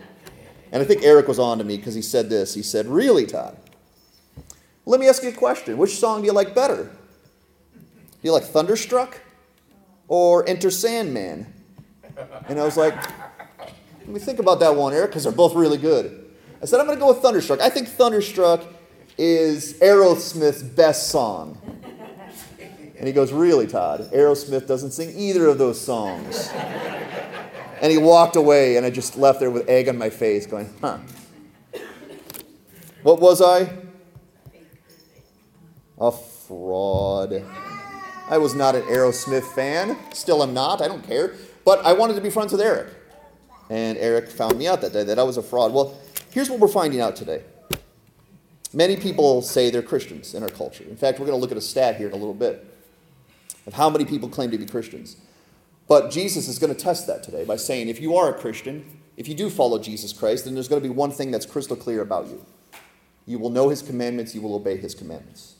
And I think Eric was on to me because he said this. He said, Really, Todd? Let me ask you a question. Which song do you like better? Do you like Thunderstruck or Enter Sandman? And I was like, Let me think about that one, Eric, because they're both really good. I said, I'm going to go with Thunderstruck. I think Thunderstruck is Aerosmith's best song. And he goes, Really, Todd? Aerosmith doesn't sing either of those songs. And he walked away, and I just left there with egg on my face, going, huh. What was I? A fraud. I was not an Aerosmith fan. Still am not. I don't care. But I wanted to be friends with Eric. And Eric found me out that day that I was a fraud. Well, here's what we're finding out today. Many people say they're Christians in our culture. In fact, we're going to look at a stat here in a little bit of how many people claim to be Christians. But Jesus is going to test that today by saying if you are a Christian, if you do follow Jesus Christ, then there's going to be one thing that's crystal clear about you. You will know his commandments, you will obey his commandments.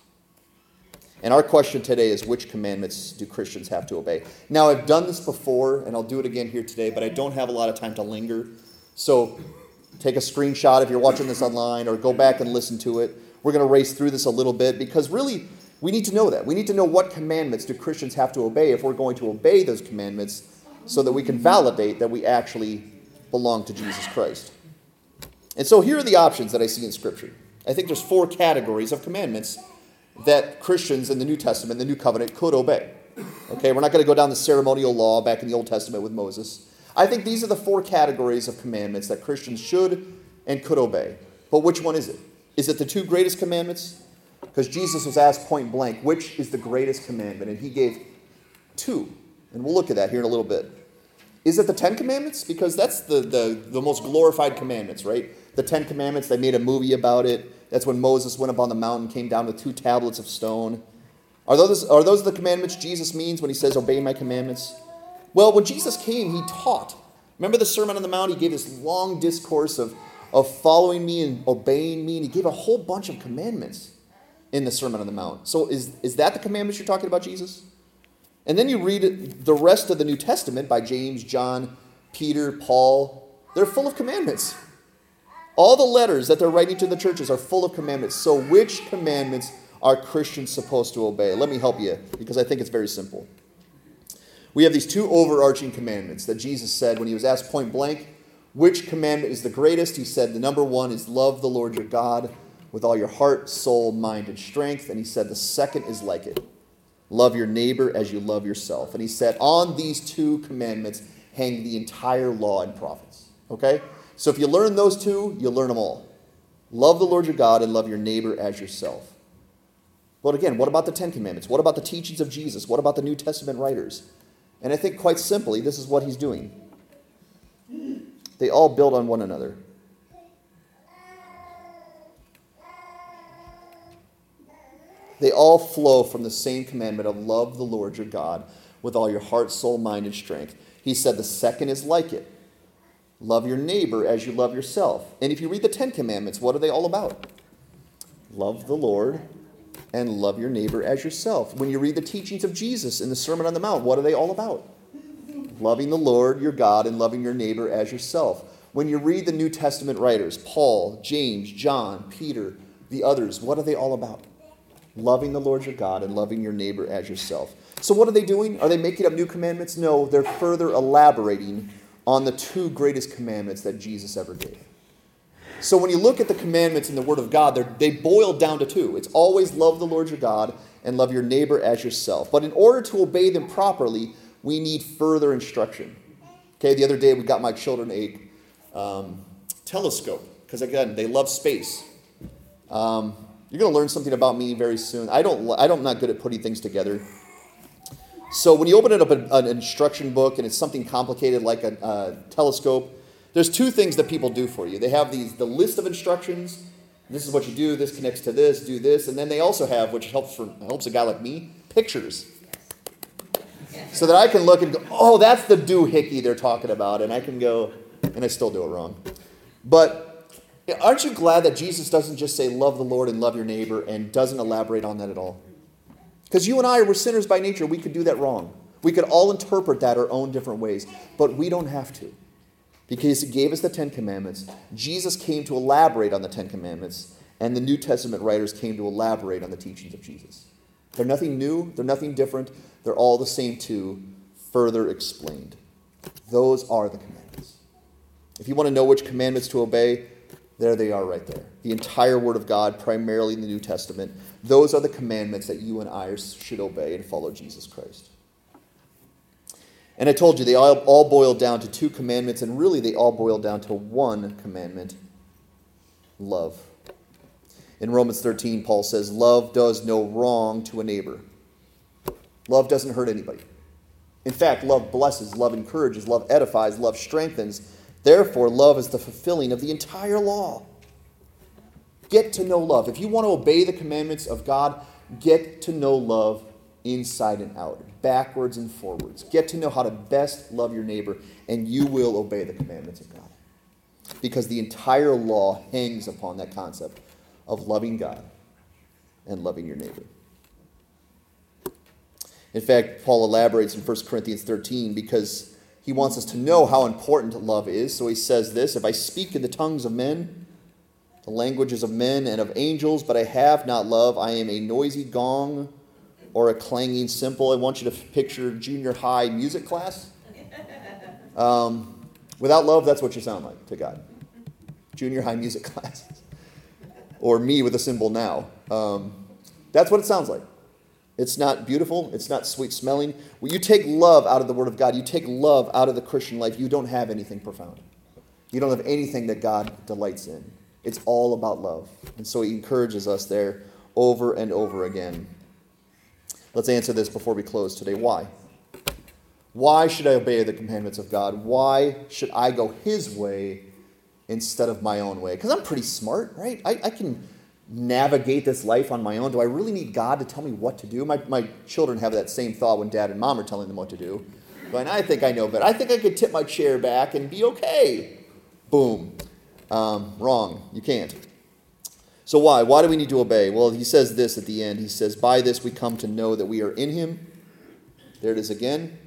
And our question today is which commandments do Christians have to obey? Now, I've done this before, and I'll do it again here today, but I don't have a lot of time to linger. So take a screenshot if you're watching this online or go back and listen to it. We're going to race through this a little bit because really, we need to know that. We need to know what commandments do Christians have to obey if we're going to obey those commandments so that we can validate that we actually belong to Jesus Christ. And so here are the options that I see in Scripture. I think there's four categories of commandments that Christians in the New Testament, the New Covenant, could obey. Okay, we're not going to go down the ceremonial law back in the Old Testament with Moses. I think these are the four categories of commandments that Christians should and could obey. But which one is it? Is it the two greatest commandments? Because Jesus was asked point blank, which is the greatest commandment? And he gave two. And we'll look at that here in a little bit. Is it the Ten Commandments? Because that's the, the, the most glorified commandments, right? The Ten Commandments, they made a movie about it. That's when Moses went up on the mountain, came down with two tablets of stone. Are those, are those the commandments Jesus means when he says, Obey my commandments? Well, when Jesus came, he taught. Remember the Sermon on the Mount? He gave this long discourse of, of following me and obeying me, and he gave a whole bunch of commandments in the Sermon on the Mount. So, is, is that the commandments you're talking about, Jesus? And then you read the rest of the New Testament by James, John, Peter, Paul. They're full of commandments. All the letters that they're writing to the churches are full of commandments. So, which commandments are Christians supposed to obey? Let me help you because I think it's very simple. We have these two overarching commandments that Jesus said when he was asked point blank, which commandment is the greatest? He said the number one is love the Lord your God with all your heart, soul, mind, and strength. And he said the second is like it love your neighbor as you love yourself. And he said, on these two commandments hang the entire law and prophets. Okay? So if you learn those two, you'll learn them all. Love the Lord your God and love your neighbor as yourself. But again, what about the Ten Commandments? What about the teachings of Jesus? What about the New Testament writers? And I think quite simply, this is what he's doing. They all build on one another. They all flow from the same commandment of love the Lord your God with all your heart, soul, mind, and strength. He said the second is like it love your neighbor as you love yourself. And if you read the Ten Commandments, what are they all about? Love the Lord and love your neighbor as yourself. When you read the teachings of Jesus in the Sermon on the Mount, what are they all about? Loving the Lord your God and loving your neighbor as yourself. When you read the New Testament writers, Paul, James, John, Peter, the others, what are they all about? loving the Lord your God and loving your neighbor as yourself. So, what are they doing? Are they making up new commandments? No, they're further elaborating on the two greatest commandments that Jesus ever gave. So, when you look at the commandments in the Word of God, they boil down to two it's always love the Lord your God and love your neighbor as yourself. But in order to obey them properly, we need further instruction. Okay, the other day we got my children a um, telescope because, again, they love space. Um, you're going to learn something about me very soon. I don't, I don't, I'm not good at putting things together. So when you open it up an, an instruction book and it's something complicated like a, a, telescope, there's two things that people do for you. They have these the list of instructions. This is what you do. This connects to this. Do this, and then they also have, which helps for helps a guy like me, pictures, so that I can look and go, oh, that's the doohickey they're talking about, and I can go, and I still do it wrong. But Aren't you glad that Jesus doesn't just say, love the Lord and love your neighbor, and doesn't elaborate on that at all? Because you and I were sinners by nature. We could do that wrong. We could all interpret that our own different ways, but we don't have to. Because he gave us the Ten Commandments. Jesus came to elaborate on the Ten Commandments, and the New Testament writers came to elaborate on the teachings of Jesus. They're nothing new, they're nothing different, they're all the same too, further explained. Those are the commandments. If you want to know which commandments to obey, there they are right there. The entire Word of God, primarily in the New Testament. Those are the commandments that you and I should obey and follow Jesus Christ. And I told you, they all, all boil down to two commandments, and really they all boil down to one commandment love. In Romans 13, Paul says, Love does no wrong to a neighbor. Love doesn't hurt anybody. In fact, love blesses, love encourages, love edifies, love strengthens Therefore, love is the fulfilling of the entire law. Get to know love. If you want to obey the commandments of God, get to know love inside and out, backwards and forwards. Get to know how to best love your neighbor, and you will obey the commandments of God. Because the entire law hangs upon that concept of loving God and loving your neighbor. In fact, Paul elaborates in 1 Corinthians 13 because he wants us to know how important love is. So he says this If I speak in the tongues of men, the languages of men and of angels, but I have not love, I am a noisy gong or a clanging cymbal. I want you to picture junior high music class. (laughs) Um, without love, that's what you sound like to God. Junior high music (laughs) class. or me with a cymbal now. Um, that's what it sounds like. It's not beautiful. It's not sweet smelling. When you take love out of the Word of God, you take love out of the Christian life, you don't have anything profound. You don't have anything that God delights in. It's all about love. And so He encourages us there over and over again. Let's answer this before we close today. Why? Why should I obey the commandments of God? Why should I go His way instead of my own way? Because I'm pretty smart, right? I, I, can navigate this life on my own. Do I really need God to tell me what to do? My, my children have that same thought when dad and mom are telling them what to do. But I think I know better. I think I could tip my chair back and be okay. Boom. Um, wrong. You can't. So why? Why do we need to obey? Well, he says this at the end. He says, By this we come to know that we are in him. There it is again.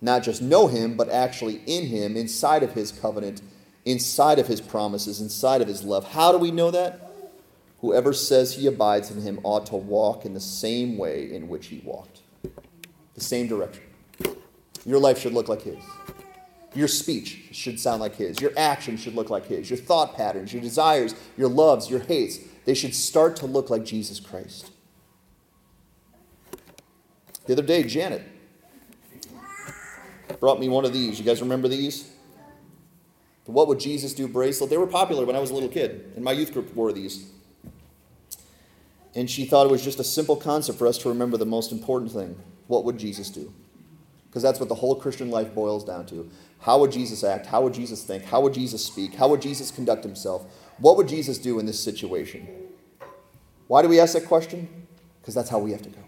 Not just know him, but actually in him, inside of his covenant, inside of his promises, inside of his love. How do we know that? Whoever says he abides in him ought to walk in the same way in which he walked, the same direction. Your life should look like his. Your speech should sound like his. Your actions should look like his. Your thought patterns, your desires, your loves, your hates, they should start to look like Jesus Christ. The other day, Janet brought me one of these. You guys remember these? The What Would Jesus Do bracelet. They were popular when I was a little kid, and my youth group wore these. And she thought it was just a simple concept for us to remember the most important thing what would Jesus do? Because that's what the whole Christian life boils down to. How would Jesus act? How would Jesus think? How would Jesus speak? How would Jesus conduct himself? What would Jesus do in this situation? Why do we ask that question? Because that's how we have to go.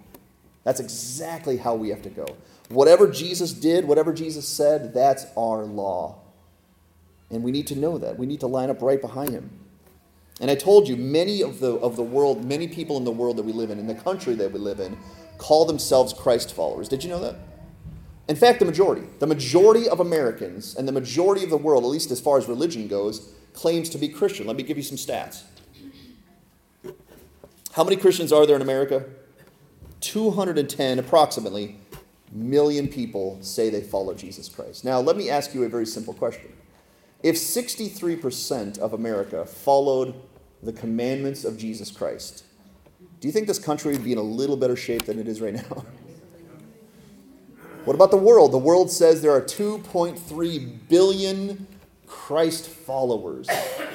That's exactly how we have to go. Whatever Jesus did, whatever Jesus said, that's our law. And we need to know that. We need to line up right behind him. And I told you, many of the, of the world, many people in the world that we live in, in the country that we live in, call themselves Christ followers. Did you know that? In fact, the majority, the majority of Americans and the majority of the world, at least as far as religion goes, claims to be Christian. Let me give you some stats. How many Christians are there in America? 210, approximately, million people say they follow Jesus Christ. Now, let me ask you a very simple question. If 63% of America followed the commandments of Jesus Christ, do you think this country would be in a little better shape than it is right now? (laughs) what about the world? The world says there are 2.3 billion Christ followers.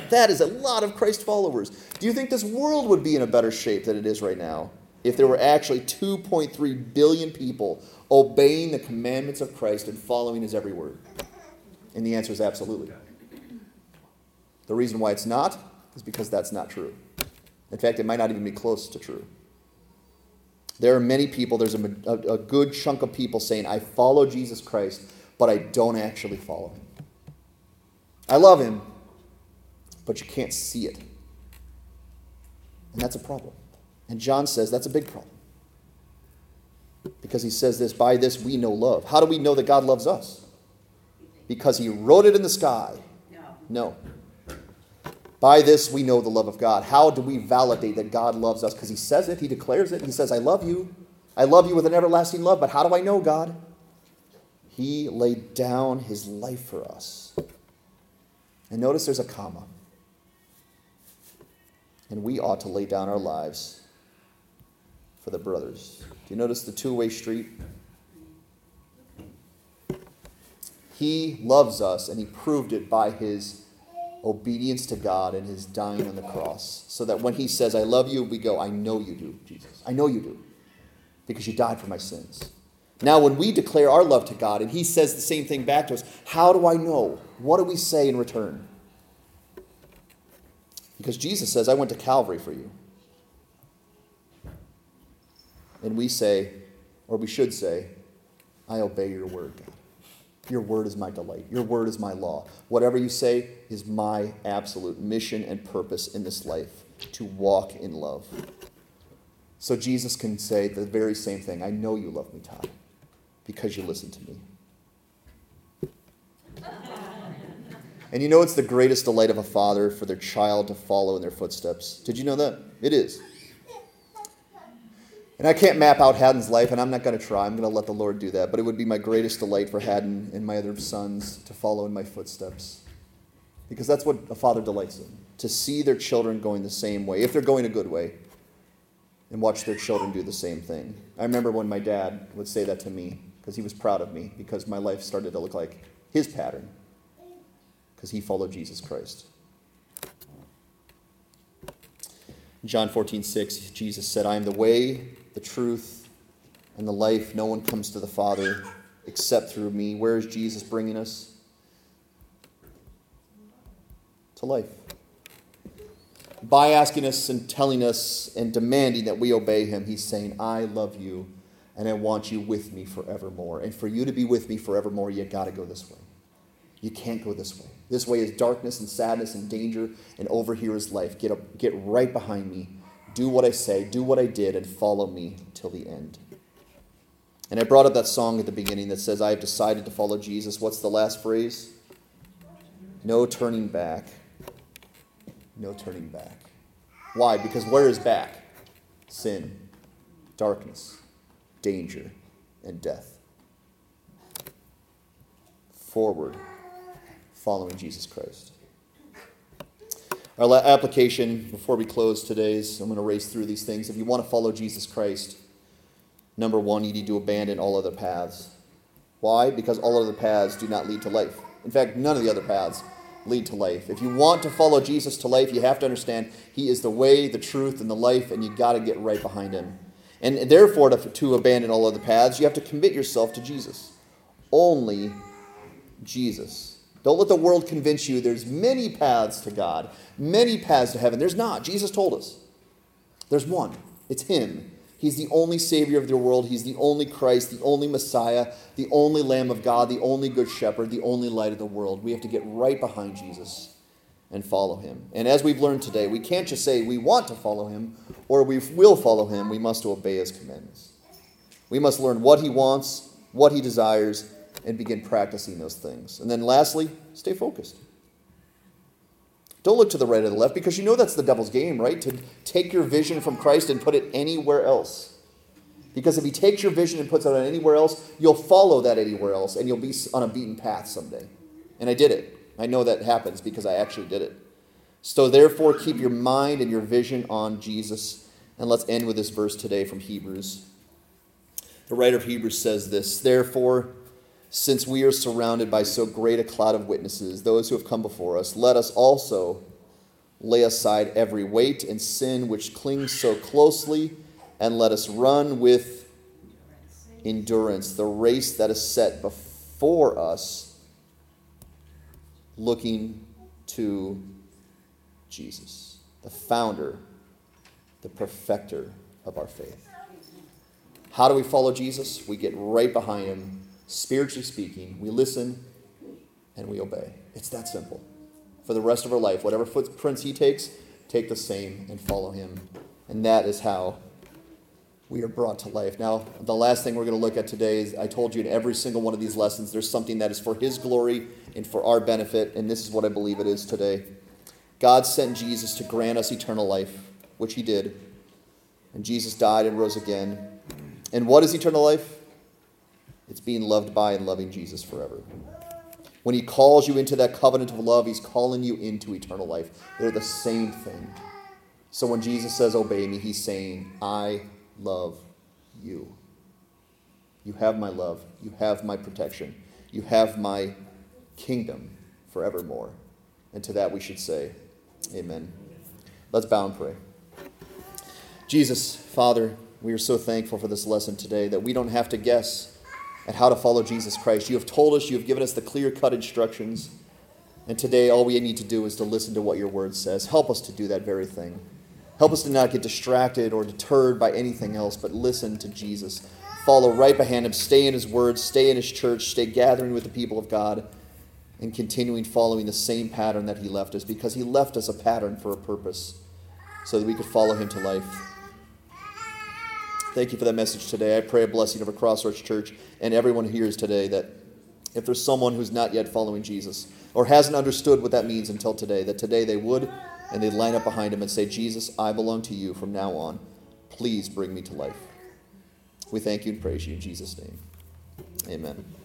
That is a lot of Christ followers. Do you think this world would be in a better shape than it is right now if there were actually 2.3 billion people obeying the commandments of Christ and following his every word? And the answer is absolutely. The reason why it's not is because that's not true. In fact, it might not even be close to true. There are many people, there's a, a, a, good chunk of people saying, I follow Jesus Christ, but I don't actually follow him. I love him, but you can't see it. And that's a problem. And John says that's a big problem. Because he says this, by this we know love. How do we know that God loves us? Because he wrote it in the sky. No. No. By this we know the love of God. How do we validate that God loves us? Because He says it, He declares it. He says, I love you. I love you with an everlasting love. But how do I know God? He laid down His life for us. And notice there's a comma. And we ought to lay down our lives for the brothers. Do you notice the two way street? He loves us, and He proved it by His obedience to God and his dying on the cross. So that when he says, I love you, we go, I know you do, Jesus. I know you do. Because you died for my sins. Now, when we declare our love to God and he says the same thing back to us, how do I know? What do we say in return? Because Jesus says, I went to Calvary for you. And we say, or we should say, I obey your word, God. Your word is my delight. Your word is my law. Whatever you say is my absolute mission and purpose in this life to walk in love. So Jesus can say the very same thing I know you love me, Todd, because you listen to me. And you know it's the greatest delight of a father for their child to follow in their footsteps. Did you know that? It is. And I can't map out Haddon's life, and I'm not going to try. I'm going to let the Lord do that. But it would be my greatest delight for Haddon and my other sons to follow in my footsteps. Because that's what a father delights in. to see their children going the same way, if they're going a good way, and watch their children do the same thing. I remember when my dad would say that to me because he was proud of me because my life started to look like his pattern because he followed Jesus Christ. John 14, 6, Jesus said, I am the way, the truth, and the life. No one comes to the Father except through me. Where is Jesus bringing us? To life. By asking us and telling us and demanding that we obey him, he's saying, I love you and I want you with me forevermore. And for you to be with me forevermore, you got to go this way. You can't go this way. This way is darkness and sadness and danger, and over here is life. Get, up, get right behind me. Do what I say, do what I did, and follow me till the end. And I brought up that song at the beginning that says, I have decided to follow Jesus. What's the last phrase? No turning back. No turning back. Why? Because where is back? Sin, darkness, danger, and death. Forward following Jesus Christ. Our application before we close today's, I'm going to race through these things. If you want to follow Jesus Christ, number one, you need to abandon all other paths. Why? Because all other paths do not lead to life. In fact, none of the other paths lead to life. If you want to follow Jesus to life, you have to understand He is the way, the truth, and the life, and you got to get right behind Him. And therefore, to, to abandon all other paths, you have to commit yourself to Jesus. Only Jesus. Don't let the world convince you there's many paths to God, many paths to heaven. There's not. Jesus told us. There's one. It's Him. He's the only Savior of the world. He's the only Christ, the only Messiah, the only Lamb of God, the only Good Shepherd, the only light of the world. We have to get right behind Jesus and follow Him. And as we've learned today, we can't just say we want to follow Him or we will follow Him. We must obey His commandments. We must learn what He wants, what He desires, and begin practicing those things. And then lastly, stay focused. Don't look to the right or the left because you know that's the devil's game, right? To take your vision from Christ and put it anywhere else. Because if he takes your vision and puts it on anywhere else, you'll follow that anywhere else and you'll be on a beaten path someday. And I did it. I know that happens because I actually did it. So therefore, keep your mind and your vision on Jesus. And let's end with this verse today from Hebrews. The writer of Hebrews says this Therefore, since we are surrounded by so great a cloud of witnesses, those who have come before us, let us also lay aside every weight and sin which clings so closely, and let us run with endurance the race that is set before us, looking to Jesus, the founder, the perfecter of our faith. How do we follow Jesus? We get right behind him spiritually speaking, we listen and we obey. It's that simple. For the rest of our life, whatever footprints he takes, take the same and follow him. And that is how we are brought to life. Now, the last thing we're going to look at today is I told you in every single one of these lessons, there's something that is for his glory and for our benefit, and this is what I believe it is today. God sent Jesus to grant us eternal life, which he did. And Jesus died and rose again. And what is eternal life? It's being loved by and loving Jesus forever. When he calls you into that covenant of love, he's calling you into eternal life. They're the same thing. So when Jesus says, Obey me, he's saying, I love you. You have my love. You have my protection. You have my kingdom forevermore. And to that we should say, Amen. Let's bow and pray. Jesus, Father, we are so thankful for this lesson today that we don't have to guess at how to follow Jesus Christ. You have told us, you have given us the clear cut instructions. And today, all we need to do is to listen to what your word says. Help us to do that very thing. Help us to not get distracted or deterred by anything else, but listen to Jesus. Follow right behind him. Stay in his word. Stay in his church. Stay gathering with the people of God and continuing following the same pattern that he left us because he left us a pattern for a purpose so that we could follow him to life. Thank you for that message today. I pray a blessing over Crossroads Church and everyone who hears today that if there's someone who's not yet following Jesus or hasn't understood what that means until today, that today they would and they'd line up behind him and say, Jesus, I belong to you from now on. Please bring me to life. We thank you and praise you in Jesus' name. Amen.